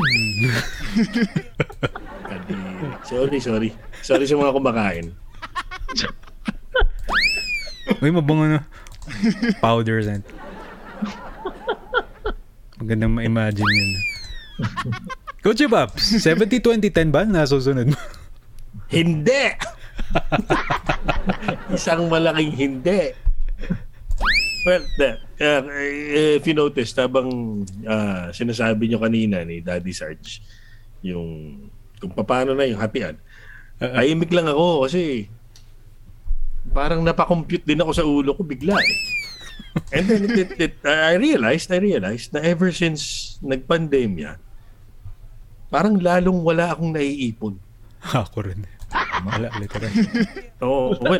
Sorry, sorry. Sorry sa mga kumakain. Uy, mabango na. Powder scent. Magandang ma-imagine yun. Coach Pops, 70-20-10 ba? Nasusunod mo? Hindi! Isang malaking hindi. Well, the, uh, if you noticed, habang uh, sinasabi nyo kanina ni Daddy Sarge, yung kung paano na yung hatian, tahimik lang ako kasi parang napakompute din ako sa ulo ko bigla eh. And then it, it, it, I realized, I realized na ever since nagpandemya, parang lalong wala akong naiipon. Ako rin. Wala, literal. Oh, well,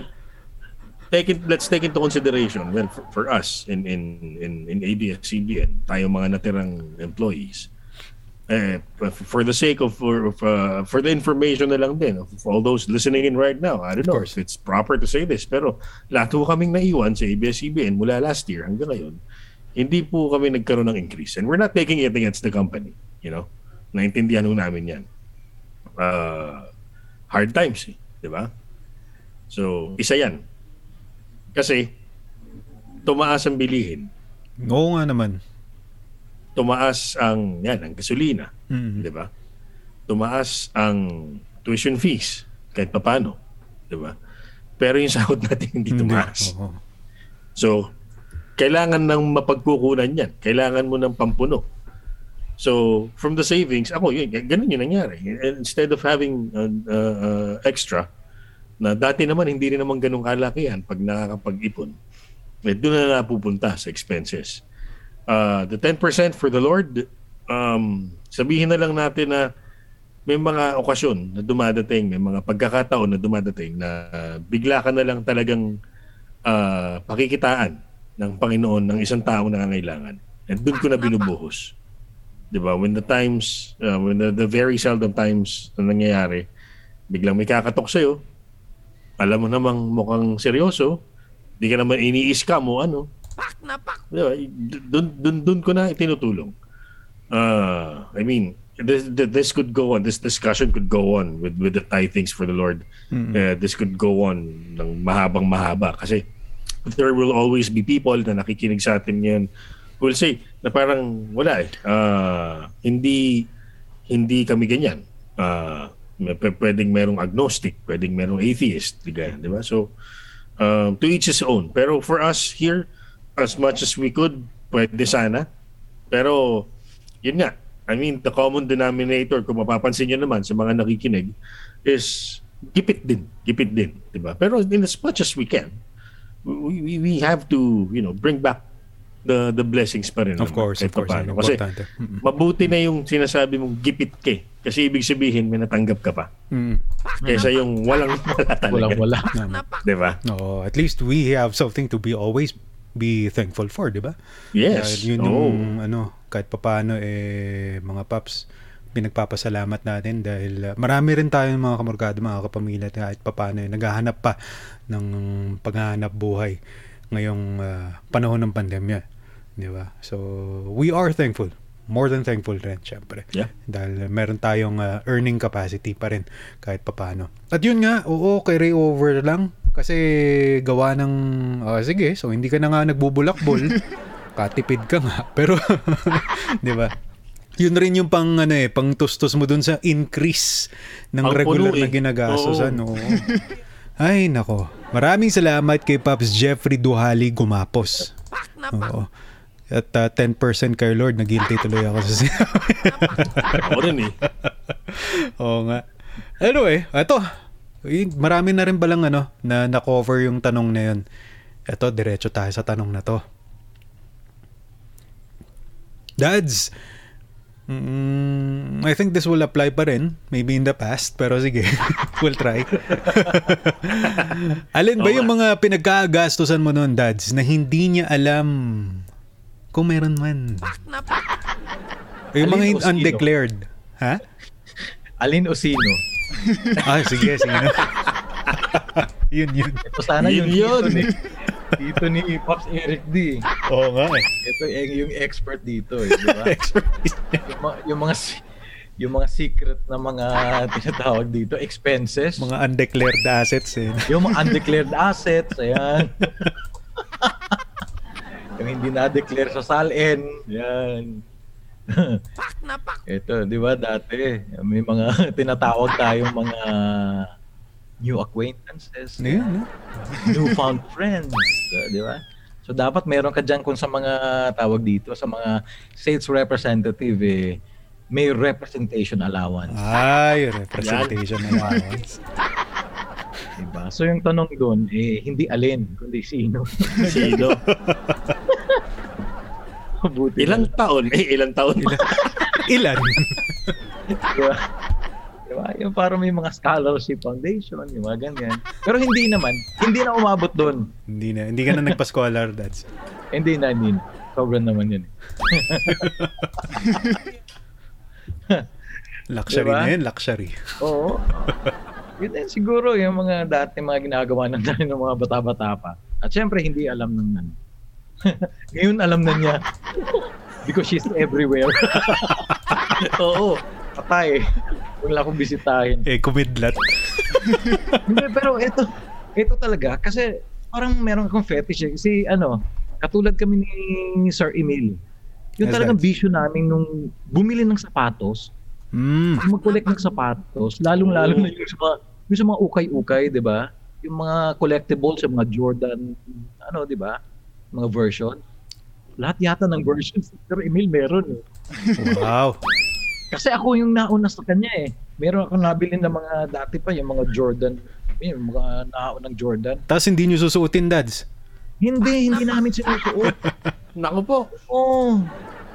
take it, let's take into consideration. Well, for, for us in in in in ABS-CBN, tayo mga natirang employees. Eh, for the sake of for of, uh, for the information na lang din of all those listening in right now. I don't know if it's proper to say this, pero lahat po kaming naiwan sa ABS-CBN mula last year hanggang ngayon. Hindi po kami nagkaroon ng increase. And we're not taking it against the company, you know. Naintindihan ho namin 'yan. Uh, hard times, eh, 'di ba? So, isa 'yan. Kasi tumaas ang bilihin. Oo nga naman. Tumaas ang yan, ang gasolina, Mm. 'di ba? Tumaas ang tuition fees kahit papaano, 'di ba? Pero yung sahod natin hindi tumaas. Oo. So, kailangan ng mapagkukunan yan. Kailangan mo ng pampuno. So, from the savings, ako, yun, ganun yung nangyari. Instead of having uh, uh, uh, extra, na dati naman hindi rin naman ganun kalakihan pag nakakapag-ipon, eh, doon na napupunta sa expenses. Uh, the 10% for the Lord, um, sabihin na lang natin na may mga okasyon na dumadating, may mga pagkakataon na dumadating na bigla ka na lang talagang uh, pakikitaan ng Panginoon ng isang taong nangangailangan. And doon ko na binubuhos. 'Di ba? When the times, uh, when the, the very seldom times na nangyayari, biglang may kakatok sa'yo, alam mo namang mukhang seryoso, di ka naman ini-scam mo ano. Pak na pak! Di ba? Doon, doon, doon ko na itinutulong. Uh, I mean, this, this could go on, this discussion could go on with, with the tithings for the Lord. Uh, this could go on ng mahabang mahaba kasi there will always be people na nakikinig sa atin ngayon will say na parang wala eh. Ah, hindi hindi kami ganyan. P- pwedeng merong agnostic, pwedeng merong atheist, ba? Di ba? So, um, to each his own. Pero for us here, as much as we could, pwede sana. Pero, yun nga. I mean, the common denominator, kung mapapansin nyo naman sa mga nakikinig, is gipit din. Gipit din. Di ba? Pero in as much as we can, we, we, we have to, you know, bring back the the blessings pa rin. Of naman, course, kahit of course. papaano. Yan, Kasi importante. Mm. mabuti na yung sinasabi mong gipit ka eh. Kasi ibig sabihin, may natanggap ka pa. Mm. Kaysa yung walang wala talaga. Walang-wala. Di ba? No, at least we have something to be always be thankful for, di ba? Yes. Dahil yun Oo. yung, ano, kahit papaano, eh, mga paps, pinagpapasalamat natin dahil uh, marami rin tayong mga kamorkado, mga kapamilya, kahit papaano, eh, naghahanap pa ng paghahanap buhay ngayong uh, panahon ng pandemya. Di ba? So, we are thankful. more than thankful rin, syempre. Yeah. Dahil meron tayong uh, earning capacity pa rin kahit papano. At yun nga, oo, carry over lang. Kasi gawa ng, ah, sige, so hindi ka na nga nagbubulakbol. katipid ka nga. Pero, di ba? Yun rin yung pang ano eh, pang tustos mo dun sa increase ng Ang regular puno na eh. ginagastosan. Oo. Ay, nako. Maraming salamat kay Pops Jeffrey Duhali Gumapos. Oo. At uh, 10% kay Lord, nag-guilty tuloy ako sa sinabi. Ako rin eh. Oo nga. Anyway, eto. Marami na rin balang ano, na na-cover yung tanong na yun. Eto, diretso tayo sa tanong na to. Dads, mm, I think this will apply pa rin. Maybe in the past, pero sige, we'll try. Alin ba yung mga pinagkagastusan mo noon, Dads, na hindi niya alam kung meron man? Yung mga Alin hin- o sino? undeclared. Ha? Alin o sino? Ah, sige, sige na. yun, yun. Ito sana Yun yung yun. dito ni, dito ni Pops Eric D. Oo nga eh. Ito yung, yung expert dito eh, di ba? Expertise. yung, mga, yung mga si- yung mga secret na mga tinatawag dito, expenses. Mga undeclared assets eh. Yung mga undeclared assets, ayan. Yung hindi na-declare sa SALN, yan. Ito, di ba dati, may mga tinatawag tayong mga new acquaintances, Ayun, no? newfound friends, uh, di ba? So dapat meron ka dyan kung sa mga tawag dito, sa mga sales representative, eh, may representation allowance. Ay, representation allowance. Diba? So yung tanong doon, eh, hindi alin, kundi sino. Sino? Buti Ilang taon? Eh, ilang taon? Ilan? Diba? Diba? Yung parang may mga scholarship foundation, yung mga ganyan. Pero hindi naman, hindi na umabot doon. hindi na. Hindi ka na nagpa-scholar, Dads. Hindi na, hindi na. Sobrang naman yun. Luxury Diba? na yun, luxury. Oo. Yun din siguro yung mga dati mga ginagawa ng ng mga bata-bata pa. At syempre, hindi alam ng nan. Ngayon alam na niya. Because she's everywhere. Oo. Patay. Wala akong bisitahin. Eh, kumidlat. Hindi, pero ito, ito talaga, kasi parang meron akong fetish eh. Kasi ano, katulad kami ni Sir Emil. Yung Yes, talagang vision namin nung bumili ng sapatos, Mm. mag-collect ng sapatos, lalong-lalo na yung sa mga, yung sa mga ukay-ukay, di ba? Yung mga collectibles, yung mga Jordan, ano, di ba? Mga version. Lahat yata ng versions, Sir Emil meron eh. Wow. Kasi ako yung nauna sa kanya eh. Meron ako nabili ng mga dati pa, yung mga Jordan, yung mga naunang Jordan. Tapos hindi nyo susuotin, Dads. Hindi, hindi namin sinusuot. Naku po. Oo.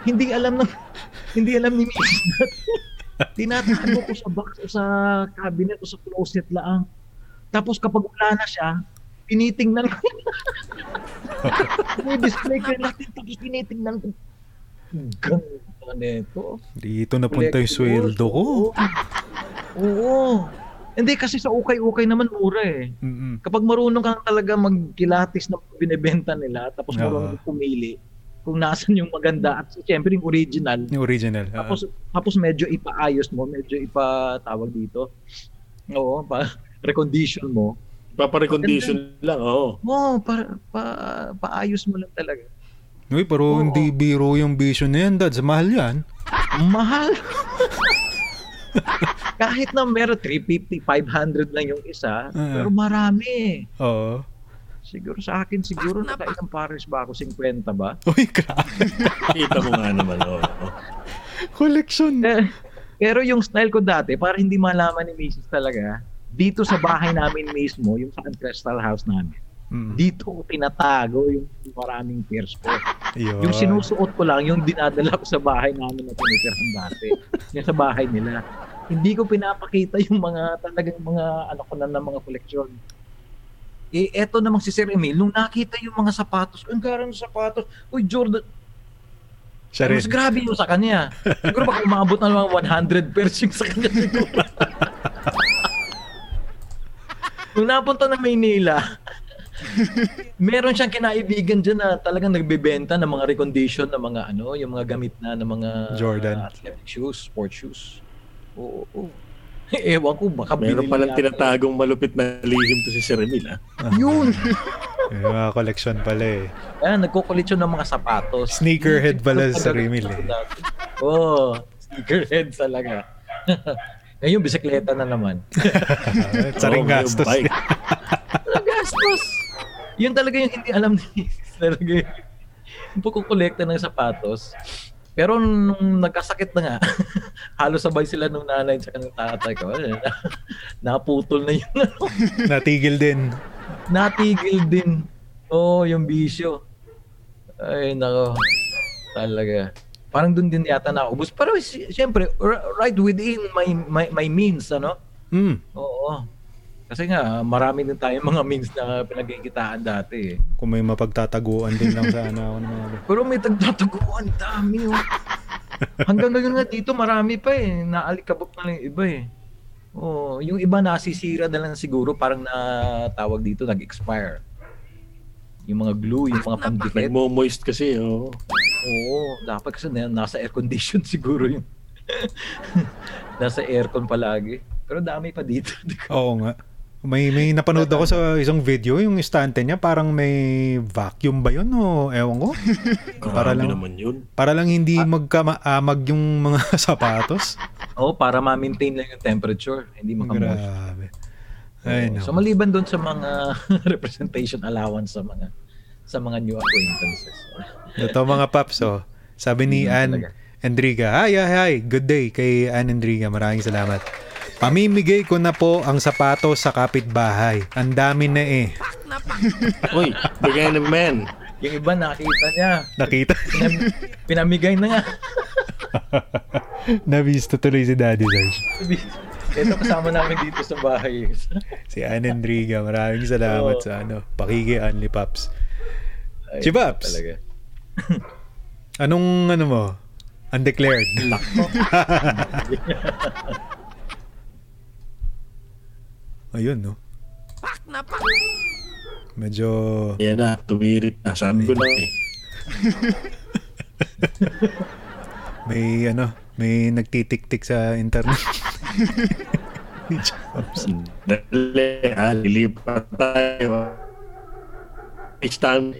hindi alam ng hindi alam ni Mrs. Tinatago ko sa box o sa cabinet o sa closet lang. Tapos kapag wala na siya, tinitingnan ko. May display ko natin tinitingnan ko. Ganda nito. Dito napunta yung sweldo ko. Oo. Hindi kasi sa ukay-ukay naman mura eh. Mm-mm. Kapag marunong kang talaga magkilatis na binebenta nila tapos Oo. marunong pumili kung nasan yung maganda at siyempre yung original Yung original. ah. tapos tapos medyo ipaayos mo medyo ipatawag dito oo pa recondition mo Paparecondition lang, oo. oo pa, pa paayos mo lang talaga Uy, pero Oo. hindi biro yung vision na yan, Dads. Mahal yan. mahal kahit na meron 350 500 lang yung isa Oo. pero marami Oo. siguro sa akin siguro nakailang pares ba ako 50 ba Uy, grabe. Kita mo nga naman, oo. oo. Collection. Eh, pero yung style ko dati, para hindi malaman ni Mrs. talaga, dito sa bahay namin mismo, yung sa Crystal House namin, Mm. dito ko tinatago yung maraming pairs ko. Yun. Yung sinusuot ko lang, yung dinadala ko sa bahay namin na tinitirhan dati. yung sa bahay nila. Hindi ko pinapakita yung mga talagang mga ano ko na ng mga koleksyon. Eh, eto namang si Sir Emil, nung nakita yung mga sapatos, ang garang sapatos, uy, Jordan, Siya rin. mas grabe yung sa kanya. Siguro baka umabot na mga 100 pairs yung sa kanya siguro. Nung napunta na Maynila, Meron siyang kinaibigan dyan na talagang nagbebenta ng mga recondition ng mga ano, yung mga gamit na ng mga Jordan. uh, athletic shoes, sport shoes. Oo. oo. Ewan ko, baka Meron palang yata. tinatagong malupit na lihim to si Sir Emil, ah. Yun! Yung mga collection pala eh. Ayan, nagkukulit yun ng mga sapatos. Sneakerhead pala sa Remil eh. Oo, oh, sneakerhead talaga. Ngayon, bisikleta na naman. Saring may gastos. Gastos! Yun talaga yung hindi alam ni talaga yun. Yung pagkukolekta ng sapatos. Pero nung nagkasakit na nga, halos sabay sila nung nanay at ng tatay ko. Naputol na yung ano. Natigil din. Natigil din. Oo, oh, yung bisyo. Ay, nako. Talaga. Parang dun din yata naubos. Pero si- siyempre, r- right within my, my, my means, ano? Hmm. Oo. Kasi nga, marami din tayong mga means na pinagkikitaan dati eh. Kung may mapagtataguan din lang sana ako mga... Pero may tagtataguan, dami oh. Hanggang ngayon nga dito, marami pa eh. Naalikabok na lang yung iba eh. Oh, yung iba nasisira na lang siguro, parang natawag dito, nag-expire. Yung mga glue, yung mga pandikit. Nagmo-moist kasi, oh. Oo, dapat kasi na, nasa air condition siguro yung nasa aircon palagi. Pero dami pa dito. Oo nga. May may napanood ako sa isang video, yung estante niya parang may vacuum ba yun o ewan ko. para lang naman yun. para lang hindi magkamaamag yung mga sapatos. Oo, para ma-maintain lang yung temperature, hindi makamoist. Grabe. Ay, no. So maliban doon sa mga representation allowance sa mga sa mga new acquaintances. Ito mga paps, oh. Sabi ni Yun Ann talaga. Endriga, hi, hi, hi, good day kay Ann Endriga. Maraming salamat. Pamimigay ko na po ang sapatos sa kapitbahay. Ang dami na eh. Uy, bigay na man. Yung iba nakita niya, Nakita. pinam- pinamigay na nga. Nabisto tuloy si Daddy Sarge. Ito kasama namin dito sa bahay. Si Ann Endriga, maraming salamat Oo. sa ano, pakiki Anli Paps. Ay, Si Babs. Talaga. Anong ano mo? Undeclared. Ayun, no? Medyo Yan na, tumirit na. Sabi ko na eh. may ano, may nagtitik-tik sa internet. Dali, ha, lilipat tayo. Each time.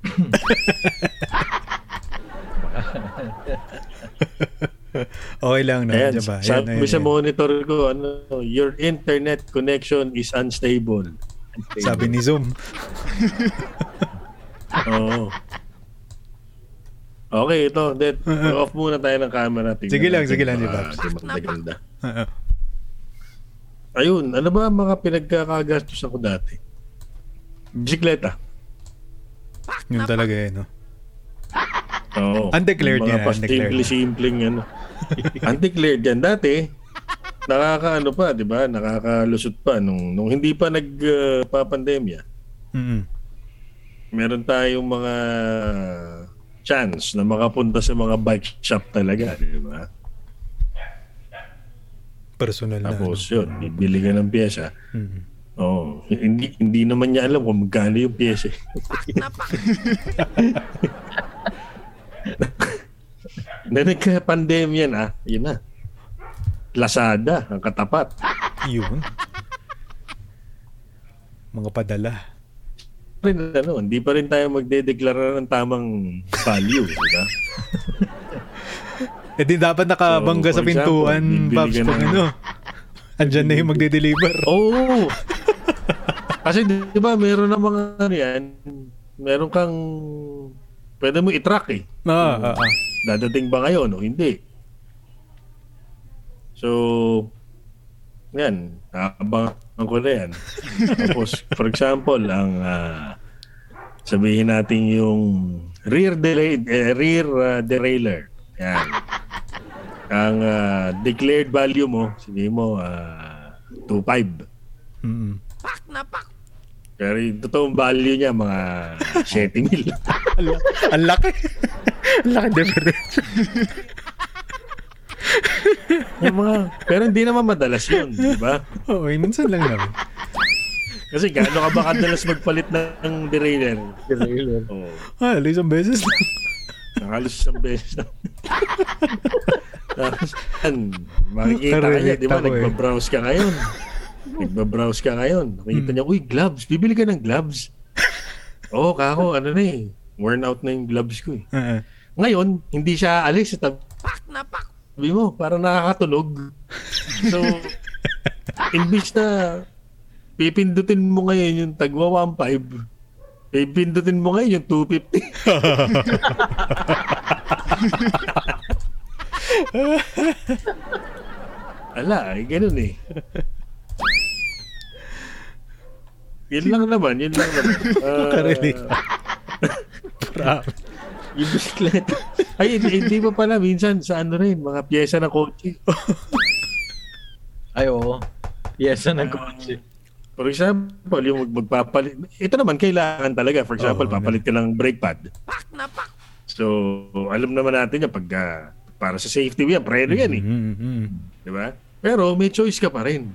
okay lang, no? Ayan, Diba? sabi Ayan, ayan, sa monitor ko, ano, your internet connection is unstable. Sabi ni Zoom. Oo. Okay, ito. Then, off muna tayo ng camera. Tingnan Sige lang, sige lang, di ba? maganda-ganda. Oo. Ayun, ano ba ang mga pinagkakagastos ako dati? Bisikleta. Yun talaga eh, no? Oo. Undeclared yan, undeclared. Simple-simpleng ano. undeclared yan. Dati, nakakaano pa, di ba? Nakakalusot pa. Nung, nung hindi pa nagpa-pandemya, Mm-mm. meron tayong mga chance na makapunta sa mga bike shop talaga, di ba? Personal na. Tapos yun, bibili ka ng pyesa. Ano. Oo. Hindi, hindi naman niya alam kung magkano yung pyesa. na nagka-pandemya na, yun na. Lazada, ang katapat. Yun. Mga padala. Rin, ano, hindi pa rin tayo magdedeklara ng tamang value, di ba? Eh di dapat nakabangga So, sa pintuan, Babs, ka pag ng- ano. Andyan na yung magde-deliver. Oo. Kasi di ba, meron na mga ano yan, meron kang, pwede mo i-track eh. Ah, ah, ah. Dadating ba ngayon o hindi? So, yan, nakabangan ko na yan. Tapos, for example, ang ah, sabihin natin yung rear delay, eh, rear ah, derailleur. Yan. Ang ah, declared value mo, sabihin mo, ah, 2.5. Mm-mm. Pero yung totoong value niya, mga 7 mil. Ang laki. Ang laki difference. yung mga, pero hindi naman madalas yun, di ba? Oo, eh, minsan lang naman. Kasi gaano ka ba kadalas magpalit ng derailleur? Derailleur. Oh, Ah, isang beses lang. halos isang beses na. Tapos, yan, makikita ka niya, di ba? eh. Nagbabrowse ka ngayon. Nagbabrowse ka ngayon. Nakikita niya, uy, gloves. Bibili ka ng gloves. Oo, oh, kako, ano na eh. Worn out na yung gloves ko eh. Ah. Ngayon, hindi siya alis. Tab- pak na pak. Sabi mo, parang nakakatunog. So, imbis na pipindutin mo ngayon yung tagwa 1.5, pipindutin mo ngayon yung 250. Ala, eh, ganun eh. Yun lang naman, yun lang naman. Ah, Nakarelate. Promise. yung bisikleta. Ay, hindi, hindi pa pala minsan sa ano rin, mga pyesa ng kotse. Ay, oo. Yes, ng kotse. For example, yung mag- magpapalit. Ito naman, kailangan talaga. For example, Oo, papalit ka ng brake pad. Pak na pak! So, alam naman natin yan pag ah, para sa safety yan, preno yan eh. Mm, mm. Di ba? Pero may choice ka pa rin.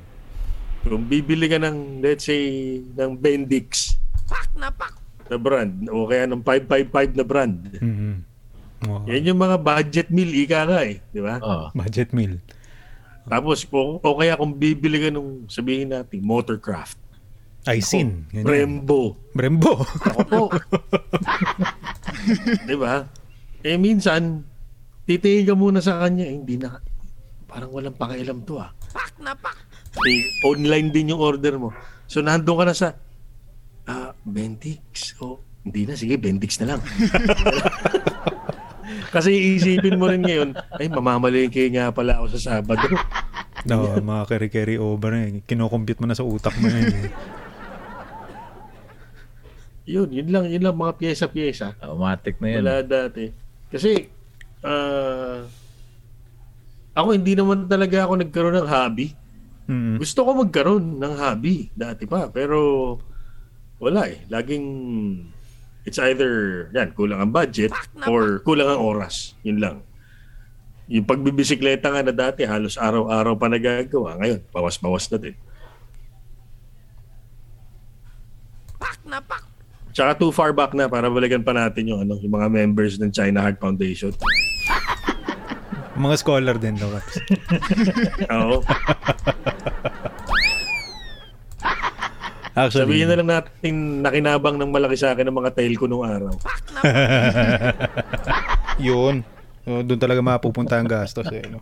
Kung bibili ka ng, let's say, ng Bendix. Pak na pak! Na brand. O kaya ng 555 na brand. Mm, mm. Oh, Yan yung mga budget meal, ika nga eh. Di ba? Oo. budget meal. Tapos, o, o kaya kung bibili ka nung, sabihin natin, motorcraft. Aisin. ganyan. Brembo. Brembo. Ako po. Di ba? Eh minsan, titingin ka muna sa kanya, eh, hindi na, parang walang pakialam to ah. Pak na pak! Eh, online din yung order mo. So nandun ka na sa, ah, Bentix. O, hindi na, sige, Bentix na lang. Kasi isipin mo rin ngayon, ay, mamamalingke nga pala ako sa Sabado. no, mga carry-carry over na eh. Kinocompute mo na sa utak mo na yun. eh. Yun, yun lang, yun lang mga pyesa-pyesa. Automatic na yan. Wala dati. Kasi, ah, ako hindi naman talaga ako nagkaroon ng hobby. Mm. Gusto ko magkaroon ng hobby dati pa. Pero, wala eh. Laging, it's either, yan, kulang ang budget or kulang ang oras. Yun lang. Yung pagbibisikleta nga na dati, halos araw-araw pa nagagawa. Ngayon, bawas-bawas na din. Tsaka too far back na para balikan pa natin yung ano, yung mga members ng China Heart Foundation. Mga scholar din daw. Oo. Actually, Sabihin na lang natin nakinabang ng malaki sa akin ng mga tail ko nung araw. yun. Doon talaga mapupunta ang gastos eh. No?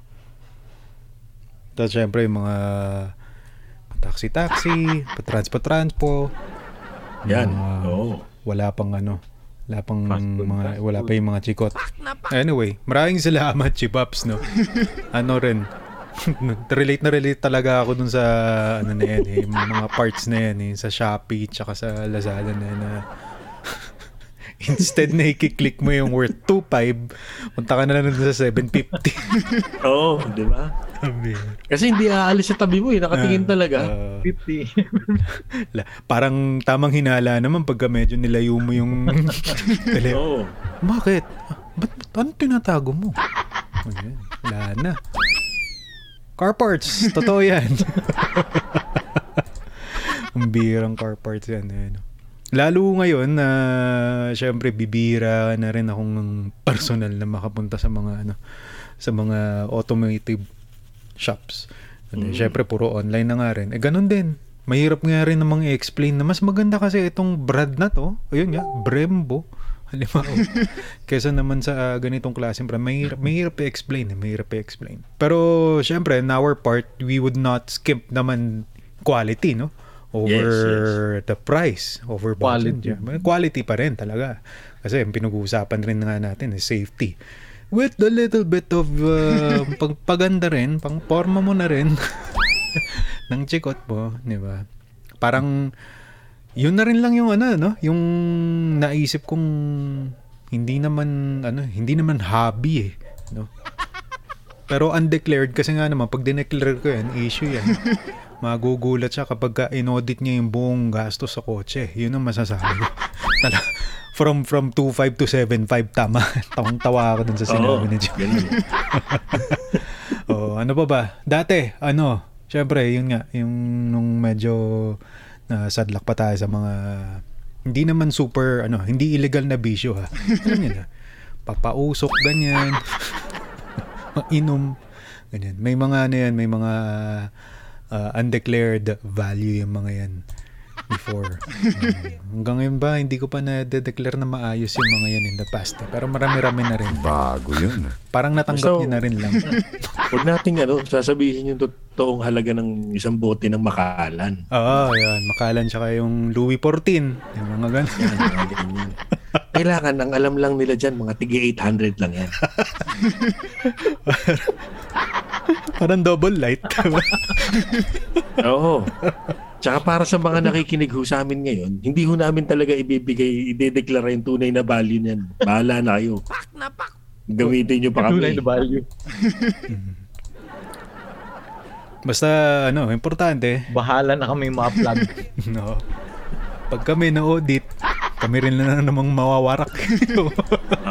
Tapos syempre yung mga taxi-taxi, pa-transpo-transpo. Yan. mga Oo. Wala pang ano. Wala pang Fast food, mga, fast wala food. pa yung mga chikot. Anyway, maraming salamat, Chipaps, no? ano rin, relate na relate talaga ako dun sa ano na yan, eh, mga parts na yan, eh, sa Shopee tsaka sa Lazada na yan, na instead na i-click mo yung worth 2.5, punta ka na lang sa 750. Oo, di ba? Kasi hindi aalis sa tabi mo eh. Nakatingin talaga. Ah, 50. la- parang tamang hinala naman pagka medyo nilayo mo yung tele. Oo. Bakit? Ah, Ba't, ano tinatago mo? Ayan, wala na. Car parts, totoo yan. Ang birang car parts yan. Ayan. Lalo ngayon na syempre bibira na rin akong personal na makapunta sa mga ano sa mga automotive shops. And Mm. Syempre puro online na nga rin. Eh ganun din. Mahirap nga rin namang i-explain na mas maganda kasi itong brand na to. Ayun nga, Brembo. Halimbawa. Kesa naman sa ah, ganitong klaseng brand, mahirap, mahirap i-explain. Eh, mahirap i-explain. Pero syempre, in our part, we would not skip naman quality, no? Over the price. Over Quality. budget. Quality pa rin talaga. Kasi ang pinag-uusapan rin nga natin is safety. With a little bit of uh, pagpaganda rin, pang forma mo na rin ng chikot mo, di ba? Parang yun na rin lang yung ano, no? Yung naisip kong hindi naman ano, hindi naman hobby eh, no? Pero undeclared kasi nga naman pag dineclare ko yan, issue yan. Magugulat siya kapag ka inaudit niya yung buong gastos sa kotse. Yun ang masasabi ko. From from 2.5 to 7.5 tama. Tawang-tawa ako dun sa sinabi ni ganun. oh, ano pa ba? Dati, ano, syempre, yun nga, yung nung medyo Nasadlak pa tayo sa mga hindi naman super ano, hindi illegal na bisyo ha. Alam niyo na. Papausok ganyan. Mainom ganyan. May mga ano yan, may mga uh, undeclared value yung mga yan before. Um, hanggang ngayon ba, hindi ko pa na-declare na maayos yung mga yan in the past. Eh. Pero marami-rami na rin. Bago yun. Parang natanggap So- niyo na rin lang. Huwag nating ano, sasabihin yung totoong halaga ng isang bote ng makalan. Oo, yan. Makalan tsaka yung Louis XIV. Yung mga ganun. Kailangan, ang alam lang nila dyan, mga tigi 800 lang yan. Parang double light. Oo. Tsaka para sa mga nakikinig ho sa amin ngayon, hindi ho namin talaga ibibigay, idedeklara yung tunay na value niyan. Bahala na kayo. Gamitin nyo pa Tunay kami. na value. Basta, ano, importante, Bahala na kami ma-plug. no, pag kami na-audit, kami rin na namang mawawarak.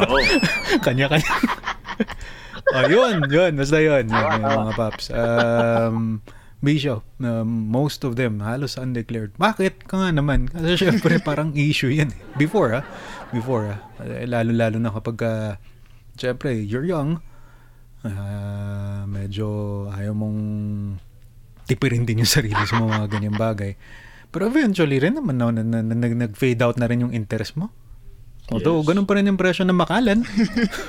Oo. Kanya-kanya. oh, yun, yun. Basta yun. yun, yun mga paps. Um, Bisyo, um, most of them halos undeclared. Bakit? Ka nga naman. Kasi syempre parang issue yan. Before, ha? Before, ha? Eh, Lalo-lalo na kapag, uh, syempre, you're young, ah, medyo ayaw mong tipirin din yung sarili sa mga ganyang bagay. Pero eventually rin naman, no, na, na, na, nag-fade out na rin yung interest mo. Although, Yes. ganun pa rin yung presyo ng makalan.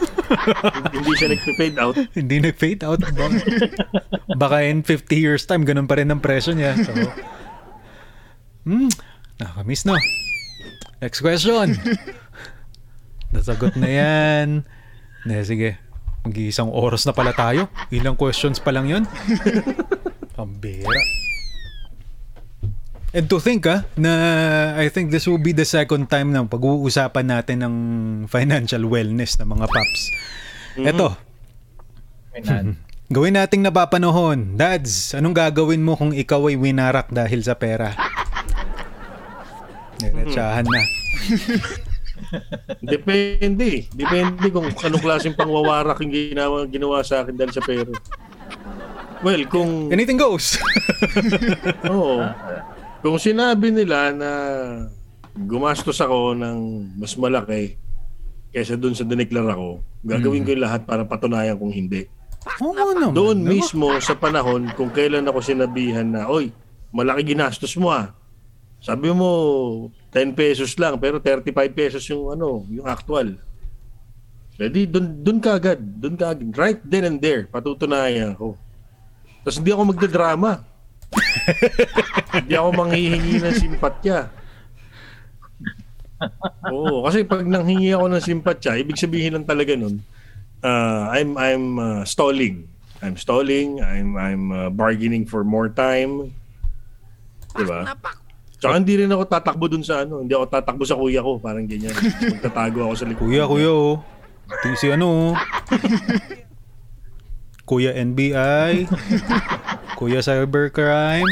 hindi siya nag-fade out. Hindi nag-fade out. Baka, baka in 50 years time, ganun pa rin ang presyo niya. So, hmm, nakakamiss no. Next question. Nasagot na yan. Ne, sige. Mag-iisang oras na pala tayo. Ilang questions pa lang yun? Pambira. And to think ah, na I think this will be the second time na pag-uusapan natin ng financial wellness ng mga paps. Eto, Mainan. Gawin nating napapanahon. Dads, anong gagawin mo kung ikaw ay winarak dahil sa pera? Diretsahan na. Depende. Depende kung anong klaseng pangwawarak yung ginawa, ginawa sa akin dahil sa pera. Well, kung... Anything goes. Oo. Kung sinabi nila na gumastos ako ng mas malaki kaysa dun sa dineklara ko, gagawin ko yung lahat para patunayan kung hindi. Oo naman. Doon diba? mismo sa panahon kung kailan ako sinabihan na, oy, malaki ginastos mo ah. Sabi mo 10 pesos lang pero 35 pesos yung ano, yung actual. Ready? Doon doon kagad, doon kagad. Right then and there, patutunayan ko. Tapos hindi ako magdadrama. hindi ako manghihingi ng simpatya. Oo, kasi pag nanghingi ako ng simpatya, ibig sabihin lang talaga nun, uh, I'm I'm uh, stalling. I'm stalling. I'm I'm uh, bargaining for more time. 'Di ba? Tsaka hindi rin ako tatakbo dun sa ano, hindi ako tatakbo sa kuya ko, parang ganyan. Magtatago ako sa likod. Kuya, kuya oh. Ito yung si ano oh. Kuya NBI. Kuya Cybercrime.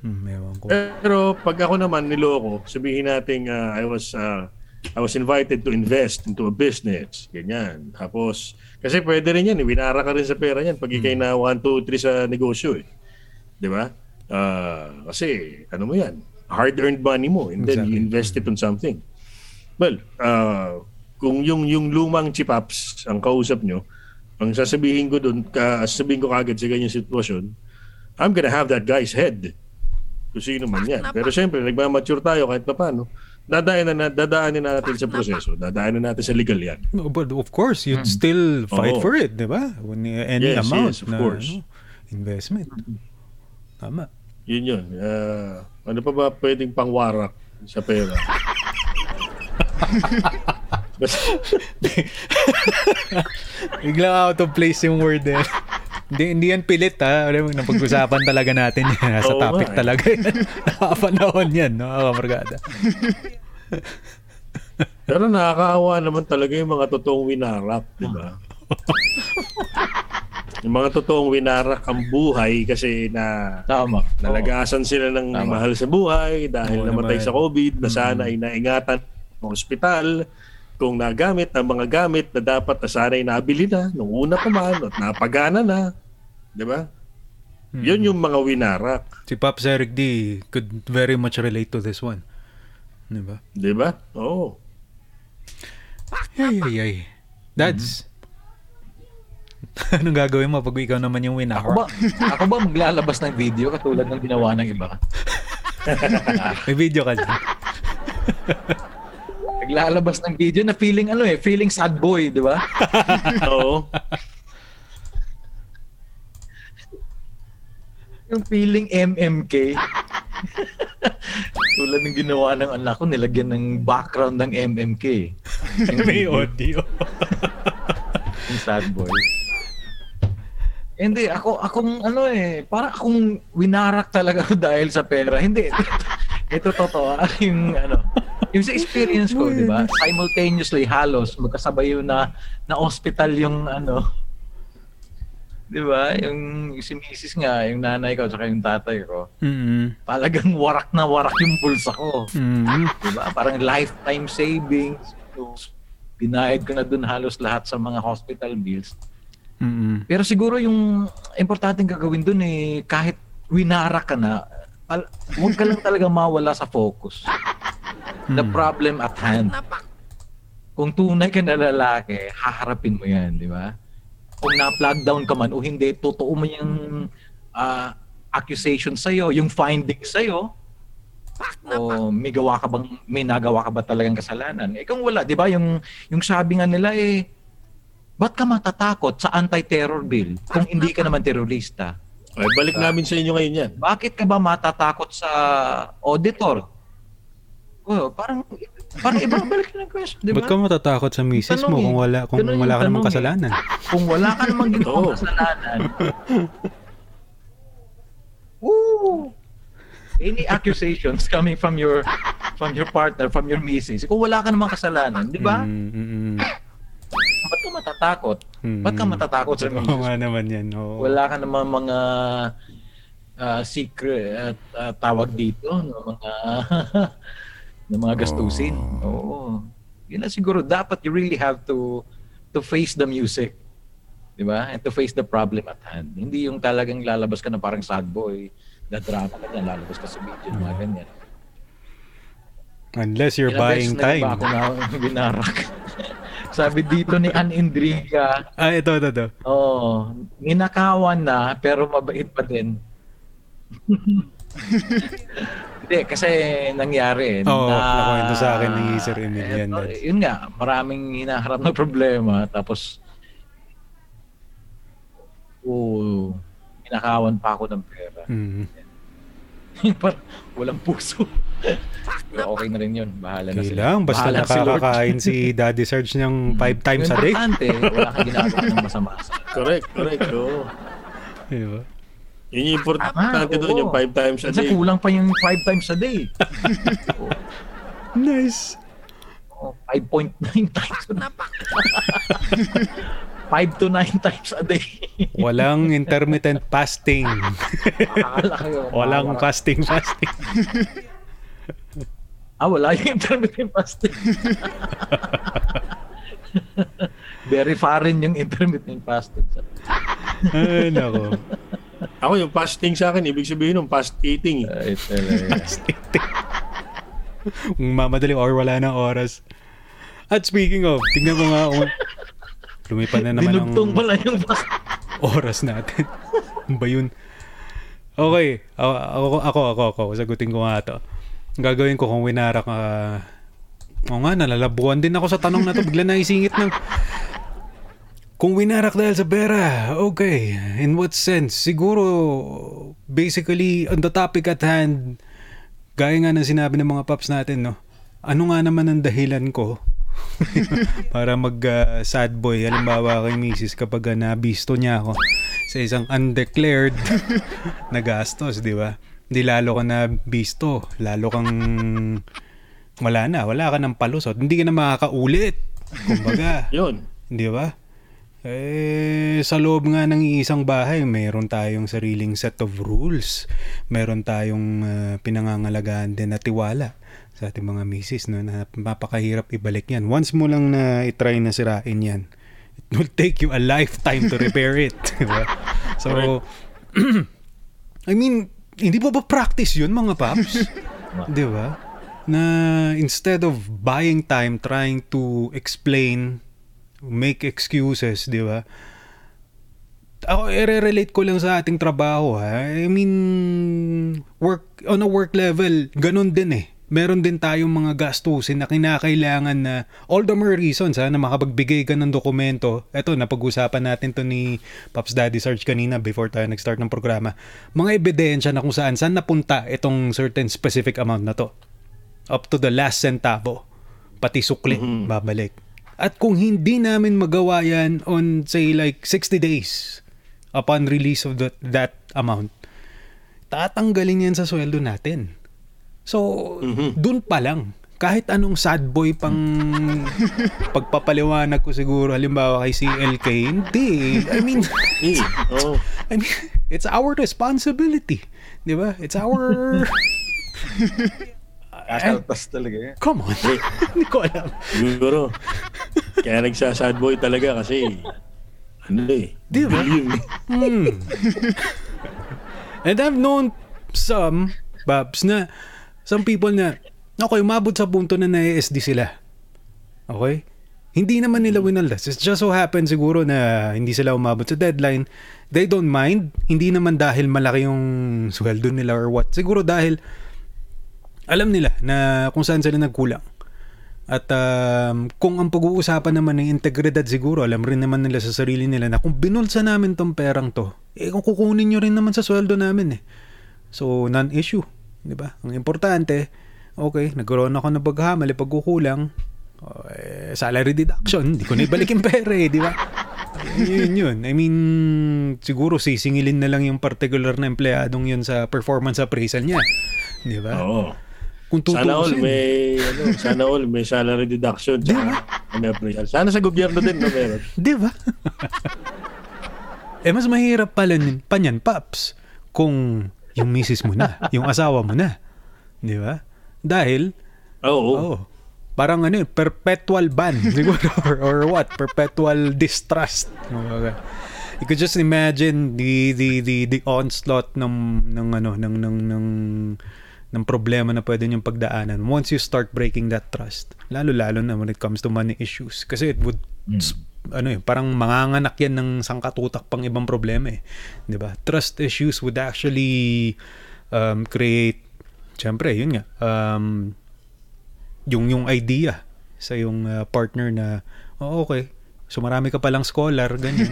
Hmm, ewan ko. Pero pag ako naman niloko, sabihin natin uh, I was uh, I was invited to invest into a business. Ganyan. Tapos, kasi pwede rin yan. Eh. Winara ka rin sa pera yan pag ikay na 1, 2, 3 sa negosyo. Eh. Di ba? Ah, kasi, ano mo yan? Hard-earned money mo. And then you Exactly. invest it on something. Well, uh, kung yung yung lumang chipaps ang kausap nyo, ang sasabihin ko doon, ka, sasabihin ko kagad sa ganyang sitwasyon, I'm gonna have that guy's head. Kung sino man yan. Pero siyempre, nagmamature tayo kahit pa paano. Dadaanin na, dadaanin natin sa proseso. Dadaanin natin sa legal yan. No, but of course, you'd still fight Oo. for it, di ba? When uh, any Yes, amount yes, of na course. ano, investment. Tama. Yun yun. Ah, ano pa ba pwedeng pangwarak sa pera? Biglang out of place yung word eh. hindi, hindi yan pilit ha. Alam mo, napag-usapan talaga natin yan. Nasa Oo topic nga, eh. talaga yan. Nakapanahon yan, no? Kamargada. pero nakakaawa naman talaga yung mga totoong winarak, di ba? yung mga totoong winarak ang buhay kasi na Tama. nalagasan sila ng Tama. mahal sa buhay dahil Oo namatay naman. sa COVID na sana ay naingatan ng ospital kung nagamit ang mga gamit na dapat na sana ay nabili na nung una pa man at napagana na. Di ba? Yun yung mga winarak. Si Pops Eric D could very much relate to this one. Di ba? Di ba? Oo. Ay, ay, ay. Dads. Anong gagawin mo pag ikaw naman yung winner? Ako ba, ako ba maglalabas ng video katulad ng ginawa ng iba? May video ka dyan. Naglalabas ng video na feeling ano eh, feeling sad boy, di ba? Oo. Yung feeling MMK. Tulad ng ginawa ng anak ko, nilagyan ng background ng MMK. May audio. Yung sad boy. Hindi, ako, akong ano eh, para akong winarak talaga dahil sa pera. Hindi, ito totoo. ah, Yung ano, yung sa experience ko, di ba? Simultaneously, halos, magkasabay yun na, na hospital yung ano, di ba? Yung si misis nga, yung nanay ko, tsaka yung tatay ko, mm talagang warak na warak yung bulsa ko. mm Di ba? Parang lifetime savings. So, binayad ko na dun halos lahat sa mga hospital bills. mm Pero siguro yung importanteng gagawin dun eh, kahit winara ka na, al- huwag ka lang talaga mawala sa focus. The Hmm. problem at hand. Kung tunay ka na lalaki, haharapin mo yan, di ba? Kung na-plug down ka man o hindi, totoo mo yung ah, accusation sa'yo, yung finding sa'yo, o may gawa ka bang may nagawa ka ba talagang kasalanan eh kung wala di ba yung yung sabi nga nila eh ba't ka matatakot sa anti-terror bill kung hindi ka naman terorista Ay, balik namin sa inyo ngayon yan. bakit ka ba matatakot sa auditor oh parang parang ibabalik na ng question di ba Ba't ka matatakot sa misis Tanong mo kung wala kung yung wala ka namang tanong kasalanan? kung wala ka namang Oo. ginawang kasalanan Woo! Any accusations coming from your from your partner, from your missus, kung wala ka namang kasalanan, di ba? Mm, mm, mm. Ba't ka matatakot? Mm. Ba't ka matatakot sa Oo misis? nga naman yan. Oo. Wala ka namang mga ah, secret at ah, tawag dito, no, mga ng mga gastusin. Oo. Yun na siguro dapat you really have to to face the music. 'Di ba? And to face the problem at hand. Hindi yung talagang lalabas ka na parang sad boy, na drama ka dyan, lalabas ka sa video, mga ganyan. Unless you're Ilang buying na time. ba ako na binarak? Sabi dito ni Ann Indriga, Ah, ito, ito, ito. oh, ninakawan na pero mabait pa din. Hindi, kasi nangyari. Oo, nakwento sa akin ni Sir Emilian Eto, that. Yun nga, maraming hinaharap na problema. Tapos, oo, ninakawan pa ako ng pera. Mm. Parang walang puso. Pero okay na rin yun. Bahala na sila. lang, basta Bahala si nakakakain si Daddy Sarge ng five times a Yung day. importante, wala kang ginagawa ng masama. Correct, correct. Oo. Diba? Yun yung importante Ah, doon, oo. yung five times a Kasi day. kulang pa yung five times a day. Nice. Oh, 5.9 times. 5 to 9 times a day. Walang intermittent fasting. Walang fasting fasting. Ah, wala yung intermittent fasting. Very foreign yung intermittent fasting. Ay, nako. Ako yung fasting sa akin, ibig sabihin ng fast eating. eh. Talaga. Fasting. Kung mamadali or wala na oras. At speaking of, tingnan ko nga kung lumipad na naman ang Dinugtong pala yung oras natin. Ano ba yun? Okay. Ako, ako, ako, ako, ako. Sagutin ko nga to. Ang gagawin ko kung winara ka... Oo nga, nalalabuan din ako sa tanong na to. Bigla naisingit ng... Kung winarak dahil sa pera, okay. In what sense? Siguro, basically, on the topic at hand, gaya nga ng sinabi ng mga paps natin, no? Ano nga naman ang dahilan ko para mag ah, sad boy halimbawa kay misis kapag uh, nabisto niya ako sa isang undeclared na gastos, di ba? Hindi lalo ka na bisto, lalo kang wala na, wala ka ng palusot, hindi ka na makakaulit. Kumbaga, Yun. di ba? Eh, sa loob nga ng isang bahay, meron tayong sariling set of rules. Meron tayong ah, pinangangalagaan din na tiwala sa ating mga misis no, na mapakahirap ibalik yan. Once mo lang na itry na sirain yan, it will take you a lifetime to repair it. di ba? so, I mean, hindi ba ba practice yun mga paps? Di ba? Na instead of buying time trying to explain, make excuses, di ba? Ako, i-relate ko lang sa ating trabaho ha. I mean, work, on a work level, ganun din eh. Meron din tayong mga gastusin na kinakailangan na all the more reasons ha, na makapagbigay ka ng dokumento. Ito, napag-usapan natin to ni Pops Daddy Sarge kanina before tayo nag-start ng programa. Mga ebidensya na kung saan saan napunta itong certain specific amount na to. Up to the last centavo. Pati sukli, babalik. At kung hindi namin magawa yan on say like 60 days upon release of that, that amount, tatanggalin yan sa sweldo natin. So, dun pa lang, kahit anong sad boy pang pagpapaliwanag ko siguro, halimbawa kay CLK, hindi. I mean, Eh, oh. I mean, it's our responsibility. Di ba? It's our... Kakaltas talaga yan. Come on. Hindi ko alam. Siguro. Kaya nagsasad boy talaga kasi ano eh. Di ba? eh. Hmm. And I've known some, Babs, na some people na, okay, umabot sa punto na na-ESD sila. Okay? Hindi naman nila winaldas. It just so happen siguro na hindi sila umabot sa deadline. They don't mind. Hindi naman dahil malaki yung sweldo nila or what. Siguro dahil alam nila na kung saan sila nagkulang. At um, kung ang pag-uusapan naman ng integridad siguro, alam rin naman nila sa sarili nila na kung binulsa namin tong perang to, eh kung kukunin nyo rin naman sa sweldo namin eh. So, non-issue. Di ba? Ang importante, okay, nagkaroon ako ng paghamali, pagkukulang, oh, eh, salary deduction, hindi ko na ibalik yung pera eh, di ba? yun yun. I mean, siguro sisingilin na lang yung particular na empleyadong yun sa performance appraisal niya. Di ba? Oo. Kung Sana all tutuusin. may ano, sana all may salary deduction sa may appraisal. Sana sa gobyerno din no meron. Di ba? eh, mas mahirap pala nin- pa niyan, Paps, kung yung misis mo na, yung asawa mo na. Di ba? Dahil, Oo. oh, parang ano perpetual ban, siguro, or, or what, perpetual distrust. You could just imagine the the the the onslaught ng ng ano ng ng ng ng problema na pwede niyong pagdaanan once you start breaking that trust. Lalo-lalo na when it comes to money issues. Kasi it would s- ano eh, parang manganganak yan ng sangkatutak pang ibang problema eh. 'Di ba? Trust issues would actually um, create syempre, yun nga. Um, yung yung idea sa yung uh, partner na oh, okay. So marami ka palang scholar, ganyan.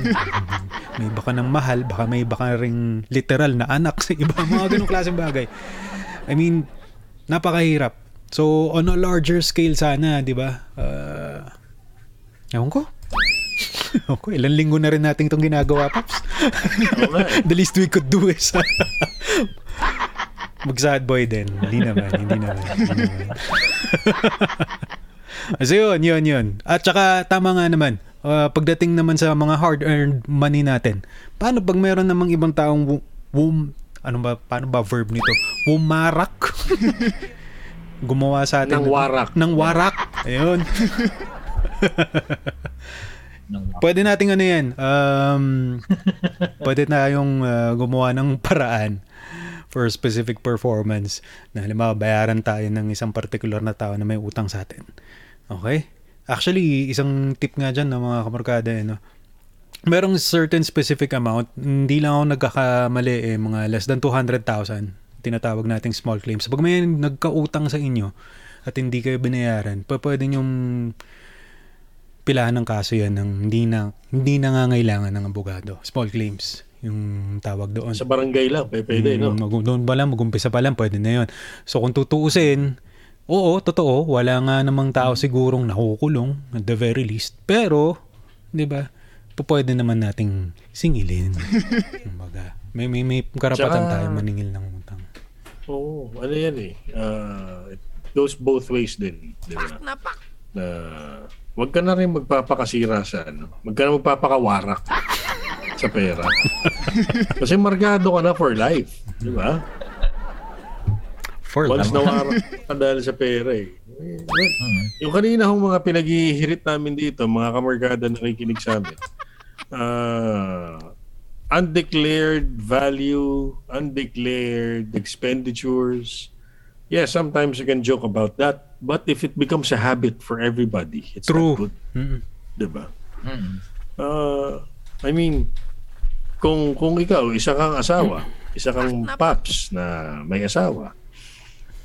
may iba ka ng mahal, baka may iba ka ring literal na anak sa iba, mga ganong klaseng bagay. I mean, napakahirap. So, on a larger scale sana, di ba? Uh, ewan ko. ewan ko, ilang linggo na rin natin itong ginagawa, eh. The least we could do is mag-sad boy din. Hindi naman, hindi naman. Hindi naman. so yun, yun, yun. At saka tama nga naman, uh, pagdating naman sa mga hard-earned money natin, paano pag meron namang ibang taong wu- wum, ano ba, paano ba verb nito? Wumarak? Gumawa sa atin. Nang warak. Nang warak. Ayun. Pwede nating ano yan, um, pwede tayong uh, gumawa ng paraan for specific performance na halimbawa bayaran tayo ng isang particular na tao na may utang sa atin. Okay? Actually, isang tip nga dyan ng mga kamarkada, eh, no? Merong certain specific amount, hindi lang ako nagkakamali eh, mga less than 200,000, tinatawag nating small claims. Pag may nagkautang sa inyo at hindi kayo binayaran, pa pwede nyong pilahan ng kaso yan ng hindi na hindi nangangailangan ng abogado. Small claims yung tawag doon. Sa barangay lang, pwede, no? Mm, mag- doon pa lang, mag-umpisa pa lang, pwede na yun. So kung tutuusin, oo, totoo, wala nga namang tao sigurong nakukulong at the very least. Pero, di ba, pwede naman nating singilin. Kumbaga, may, may, may karapatan Tsaka- tayo maningil ng utang. Oo, ano yan eh. Uh, it goes both ways din. Di ba? Na wag ka na rin magpapakasira sa ano. Wag ka na magpapakawarak sa pera. Kasi margado ka na for life. Di ba? For Once life. nawarak ka dahil sa pera eh. Yung kanina hong mga pinaghihirit namin dito, mga kamargada na nakikinig sa amin, ah, undeclared value, undeclared expenditures. Yeah, sometimes you can joke about that. But if it becomes a habit for everybody, it's True. not good. Mm-mm. Diba? Uh, I mean, kung kung ikaw, isa kang asawa, isa kang paps na may asawa,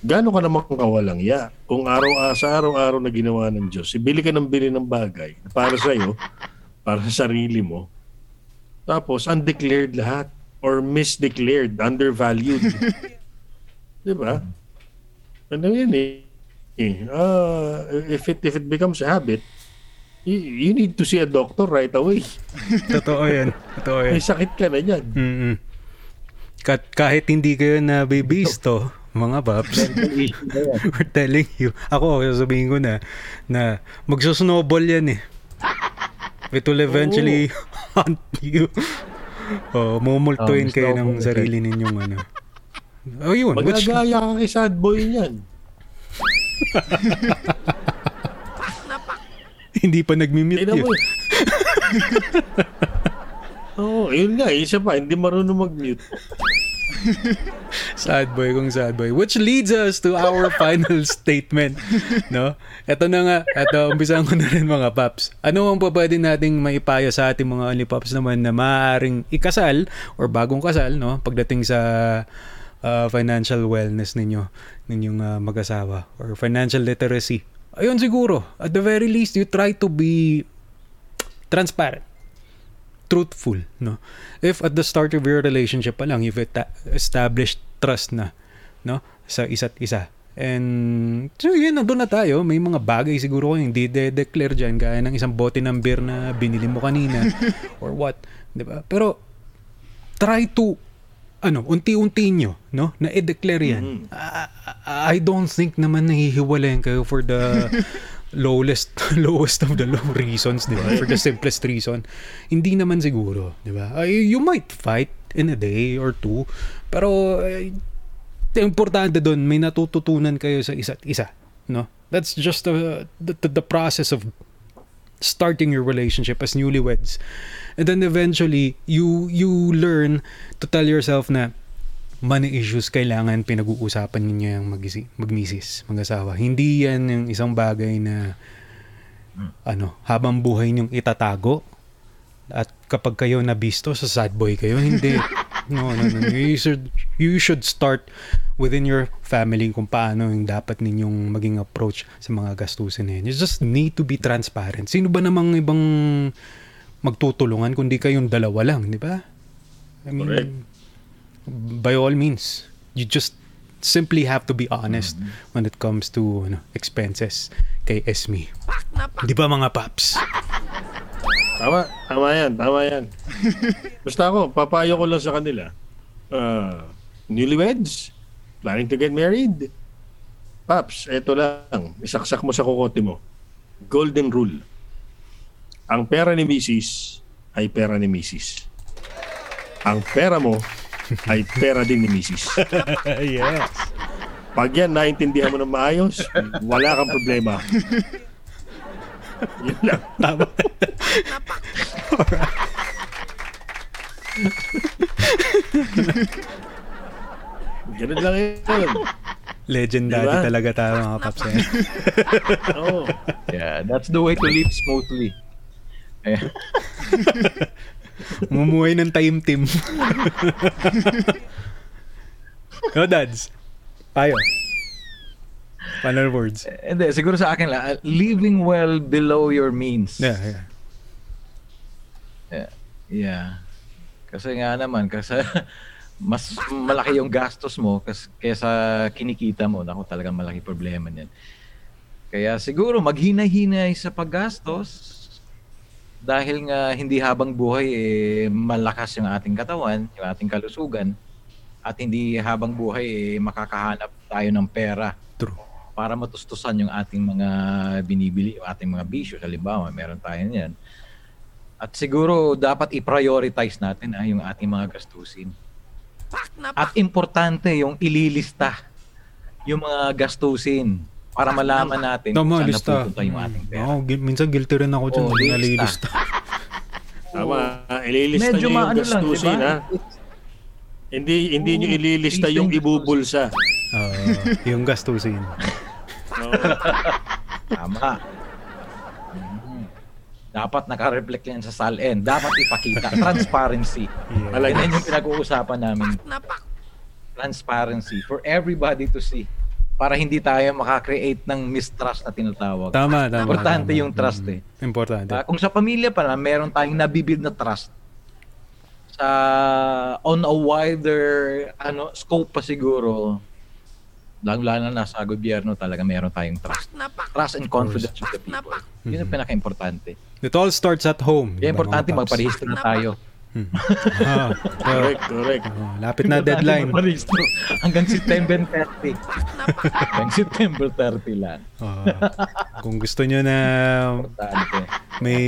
gaano ka naman kawalang ya? Kung araw sa araw-araw na ginawa ng Diyos, bili ka ng bili ng bagay para sa iyo, para sa sarili mo, tapos undeclared lahat or misdeclared, undervalued. Di ba? Ano yun eh. Eh, ah, if it if it becomes a habit, you, you need to see a doctor right away. Totoo yan. Totoo yan. May sakit ka na dyan. Mm-mm. Ka- kahit hindi kayo na bibisto, mga paps, yan. we're telling you. Ako, sasabihin ko na, na magsusnowball yan eh. It will eventually hunt you. Oh, mumultuin Oh, kayo ng sarili ninyong ano. Oh, yun. Which, Magagaya ka kay sad boy niyan. hindi pa nagmi-mute yun. Oo, oh, yun nga. Isa pa, hindi marunong mag-mute. Sad boy kung sad boy. Which leads us to our final statement. No? Ito na nga. Ito, umpisahan ko na rin mga paps. Ano ang pa pwede nating maipaya sa ating mga only paps naman na maaaring ikasal or bagong kasal no? pagdating sa uh, financial wellness ninyo, ninyong uh, mag-asawa or financial literacy. Ayun siguro. At the very least, you try to be transparent truthful, no? If at the start of your relationship pa lang, you've established trust na, no? Sa isa't isa. And, so yun, nandun na tayo. May mga bagay siguro ko hindi de-declare dyan, gaya ng isang bote ng beer na binili mo kanina, or what, ba? Pero, try to, ano, unti-unti nyo, no? Na i-declare yan. I, I don't think naman nahihiwalayan kayo for the lowest lowest of the low reasons, di ba? For the simplest reason. Hindi naman siguro, di ba? You might fight in a day or two, pero ay, importante doon, may natututunan kayo sa isa't isa, no? That's just the, the, the process of starting your relationship as newlyweds. And then eventually, you you learn to tell yourself na money issues kailangan pinag-uusapan ninyo yung mag-isi- mag-misis, mag-asawa. Hindi yan yung isang bagay na ano, habang buhay niyong itatago at kapag kayo nabisto sa sad boy kayo, hindi. No, no, no. You should, you should start within your family kung paano yung dapat ninyong maging approach sa mga gastusin na yun. You just need to be transparent. Sino ba namang ibang magtutulungan kundi kayong dalawa lang, di ba? I mean, Correct. By all means, you just simply have to be honest when it comes to ano, expenses kay Esme. Di ba mga paps? Tama, tama yan, tama yan. Basta ako, papayo ko lang sa kanila. Uh, newlyweds, planning to get married. Paps, eto lang, isaksak mo sa kukote mo. Golden rule. Ang pera ni Mrs. ay pera ni Mrs. Ang pera mo ay pera din ni Mrs. yes. Pag yan naintindihan mo ng maayos, wala kang problema. Yun lang. Tama. Ganun lang yun. Legendary Diba? talaga tayo mga paps. Eh. Oo. Yeah, that's the way to live smoothly. Ayan. Mumuhay ng time team. no, dads. Payo. Final words. Hindi, siguro sa akin lang, living well below your means. Yeah, yeah. Yeah. yeah. Kasi nga naman, kasi mas malaki yung gastos mo kaysa kinikita mo. Naku, talagang malaki problema niyan. Kaya siguro maghinay-hinay sa paggastos dahil nga hindi habang buhay eh, malakas yung ating katawan, yung ating kalusugan at hindi habang buhay eh, makakahanap tayo ng pera True. para matustusan yung ating mga binibili, yung ating mga bisyo. Halimbawa, meron tayo niyan. At siguro dapat i-prioritize natin ah, yung ating mga gastusin. At importante yung ililista yung mga gastusin para malaman natin Tama, saan lista. napupunta yung ating pera. Oo, minsan guilty rin ako dyan. Oo, Oh, lista. nalilista. Tama. ililista medyo nyo yung maano lang, di gastusin, ba? ha? Hindi, hindi nyo ililista ilista yung ibubulsa. Oo, yung gastusin. Oo. Tama. Mhm. Dapat naka-reflect yan sa SALN. Dapat ipakita. Transparency. Yeah. Talaga. Yan yung pinag-uusapan namin. Transparency for everybody to see. Para hindi tayo makakreate ng mistrust na tinatawag. Tama, tama. Importante tama. yung trust eh. Mm, Importante. Ah, kung sa pamilya pa lang, meron tayong nabibuild na trust sa on a wider ano scope pa siguro lalo-lalo na sa gobyerno talaga meron tayong trust. Trust and confidence with the people. Yun ang pinaka-importante. It all starts at home. Kaya importante magparehistro na tayo. Ah, correct, correct. oh, lapit na deadline. Hanggang September 30. hanggang September 30 lang. Oh, kung gusto nyo na may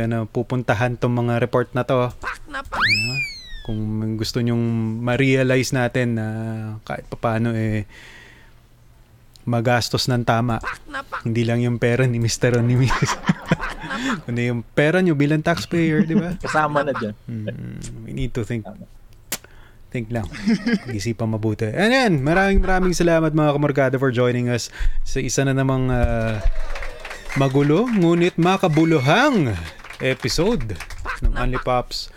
ano pupuntahan tong mga report na to. Ano, kung gusto nyong ma-realize natin na kahit papaano eh magastos ng tama. Hindi lang yung pera ni Mr. o ni Mrs. Kundi yung pera nyo bilang taxpayer, di ba? Kasama na dyan. Mm, we need to think think lang. Pag-isipan mabuti. And yan, maraming maraming salamat mga kamorgado for joining us sa isa na namang ah, magulo ngunit makabuluhang episode ng Only Pops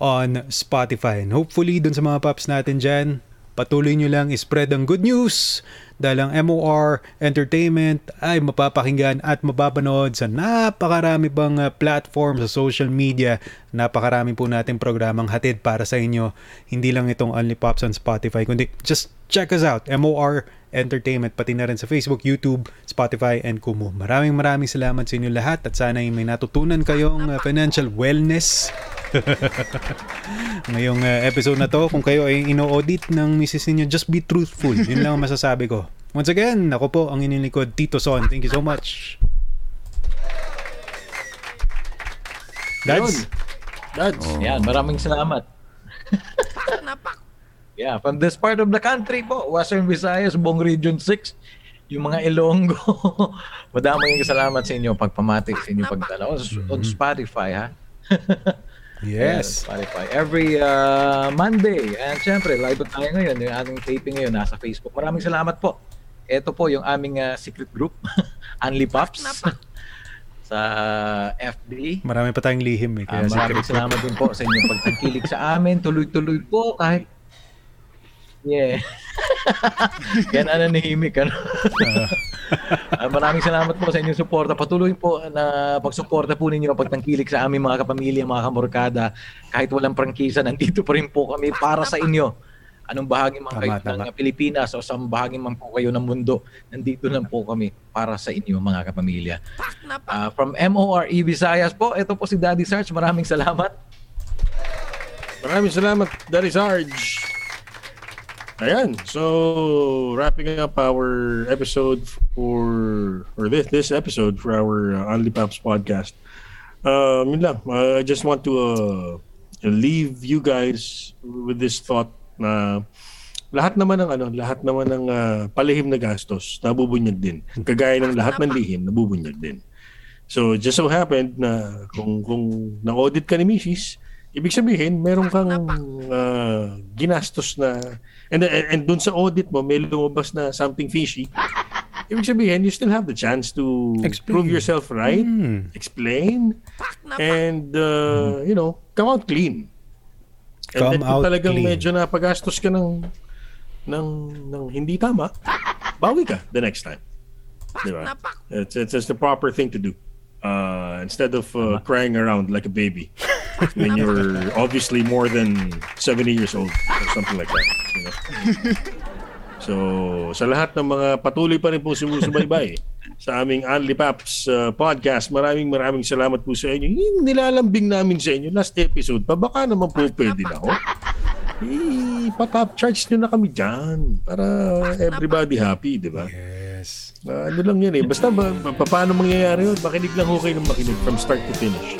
on Spotify. And hopefully dun sa mga pops natin dyan, patuloy nyo lang spread ang good news dahil ang MOR Entertainment ay mapapakinggan at mapapanood sa napakarami pang uh, platform sa social media. Napakarami po natin programang hatid para sa inyo. Hindi lang itong Only Pops on Spotify, kundi just check us out. MOR Entertainment, pati na rin sa Facebook, YouTube, Spotify, and Kumu. Maraming maraming salamat sa inyo lahat at sana ay may natutunan kayong uh, financial wellness. Ngayong uh, episode na to kung kayo ay ino-audit ng misis ninyo just be truthful. Yun lang ang masasabi ko. Once again ako po ang inilikod Tito Son. Thank you so much. Dads? Dads. Yan, maraming salamat. yeah, from this part of the country po, Western Visayas, buong Region 6, yung mga Ilonggo. Madaming salamat sa inyo pagpamati sa inyo pagdala. On, on Spotify, ha? yes Yeah, Spotify. Every uh, Monday. And syempre, live tayo ngayon. Yung ating taping ngayon nasa Facebook. Maraming salamat po. Ito po yung aming uh, secret group, Unli Pops. sa FB. marami pa tayong lihim eh Ah, kaya maraming secret salamat din po sa inyong pagtangkilik sa amin. Tuloy-tuloy po kahit Yeah. Yan na nahimik ano. Ah, maraming salamat po sa inyong suporta. Patuloy po na pagsuporta po ninyo pagtangkilik sa aming mga kapamilya, mga kamorkada. Kahit walang prangkisa, nandito pa rin po kami para sa inyo. Anong bahagi man kayo Tama, ng Pilipinas o sa bahagi man po kayo ng mundo, nandito lang po kami para sa inyo mga kapamilya. Ah, from MORE Visayas po, ito po si Daddy Sarge. Maraming salamat. Maraming salamat, Daddy Sarge. Ayan, so wrapping up our episode for or this this episode for our uh, Only Paps podcast. Um, yun lang. Uh, I just want to uh, leave you guys with this thought na lahat naman ng ano, lahat naman ng uh, palihim na gastos nabubunyag din. Kagaya ng lahat ng lihim nabubunyag din. So just so happened na kung kung na-audit ka ni Mrs., ibig sabihin meron kang uh, ginastos na and, and and dun sa audit mo may lumabas na something fishy. Ibig sabihin you still have the chance to Explain. prove yourself right, Hmm. explain and uh, you know, come out clean. And Come then kung out talagang clean. medyo napagastos ka ng ng ng hindi tama, bawi ka the next time. Di ba? It's, it's, it's the proper thing to do. Uh, instead of uh, crying around like a baby when you're obviously more than 70 years old or something like that. You know? So, sa lahat ng mga patuloy pa rin po sumusubaybay sa aming Only Paps uh, podcast, maraming maraming salamat po sa inyo. Yung nilalambing namin sa inyo last episode pa, baka naman po pwede na ho. Eh, pa-top charge nyo na kami dyan para everybody happy, di ba? yes Ah, ano lang yan eh. Basta ba, ba- paano mangyayari yun? Makinig lang ho kayo ng makinig from start to finish.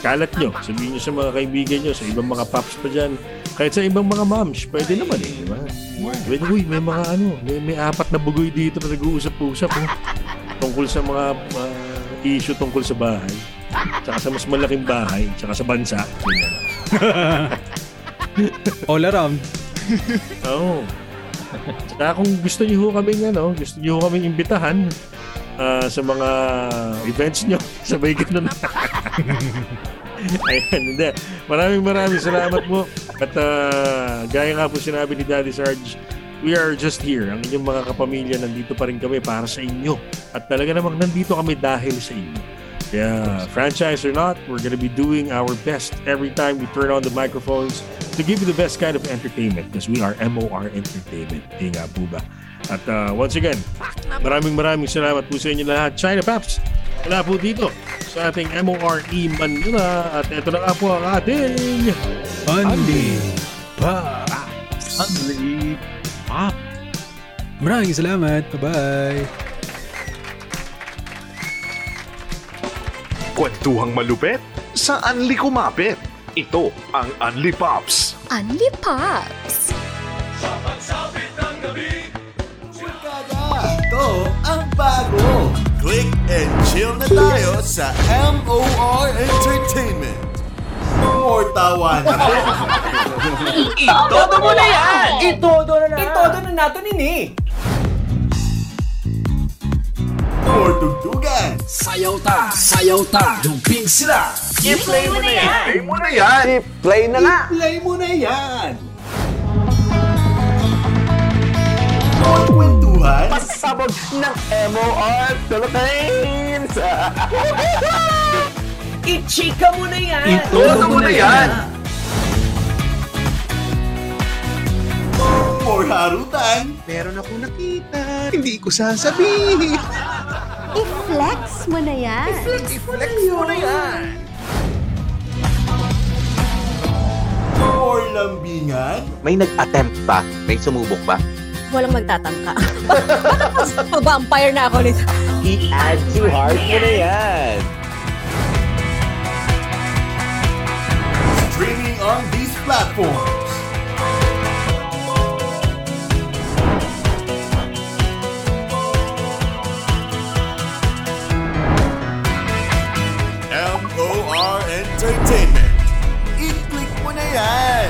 Kalat nyo. Sabihin nyo sa mga kaibigan nyo, sa ibang mga paps pa dyan. Kahit sa ibang mga moms, pwede naman eh. Di ba? Pwede, uy, may mga ano, may, may apat na bugoy dito na nag-uusap-usap. Oh. Tungkol sa mga ah, issue tungkol sa bahay. tsaka sa mas malaking bahay, tsaka sa bansa. All around. Oo. Tsaka kung gusto niyo ho kaming ano, gusto niyo ho kaming imbitahan ah, sa mga events niyo, sabay ganun. Ayan, hindi. Maraming maraming salamat po. At ah, gaya nga po sinabi ni Daddy Sarge, we are just here. Ang inyong mga kapamilya, nandito pa rin kami para sa inyo. At talaga namang nandito kami dahil sa inyo. Kaya, franchise or not, we're gonna be doing our best every time we turn on the microphones to give you the best kind of entertainment because we are MOR Entertainment. Eh nga? At uh, once again, maraming maraming salamat po sa inyo lahat. China Paps, wala po dito sa ating MORE Manila. At ito na nga po ang ating... Only pa. Unli Pop. Maraming salamat. Bye-bye. Kwentuhang malupet sa Anli Kumapit. Ito ang Anli Pops. Unli Pops! Ito ang bago. Click and chill na tayo sa MOR Entertainment. More tawanan. Itodo mo na yan! Itodo na na. Itodo na natin ini! More tugtugan. Sayaw ta, sayaw ta, jumping sila. I-play mo na yan! Ay mo na yan! Play na na! Play mo na yan. Kwentuhan. Pasabog ng MOR Philippines! I-chika mo na yan! Itodo mo na yan! More harutan. Meron ako nakita, hindi ko sasabihin. I-flex mo na yan! I-flex mo na yan. More lambingan. May nag-attempt ba? May sumubok ba? Walang magtatangka. Pa-vampire na ako nito. I-add to heart mo na yan! Streaming on these platforms. Entertainment. I-click mo na yan.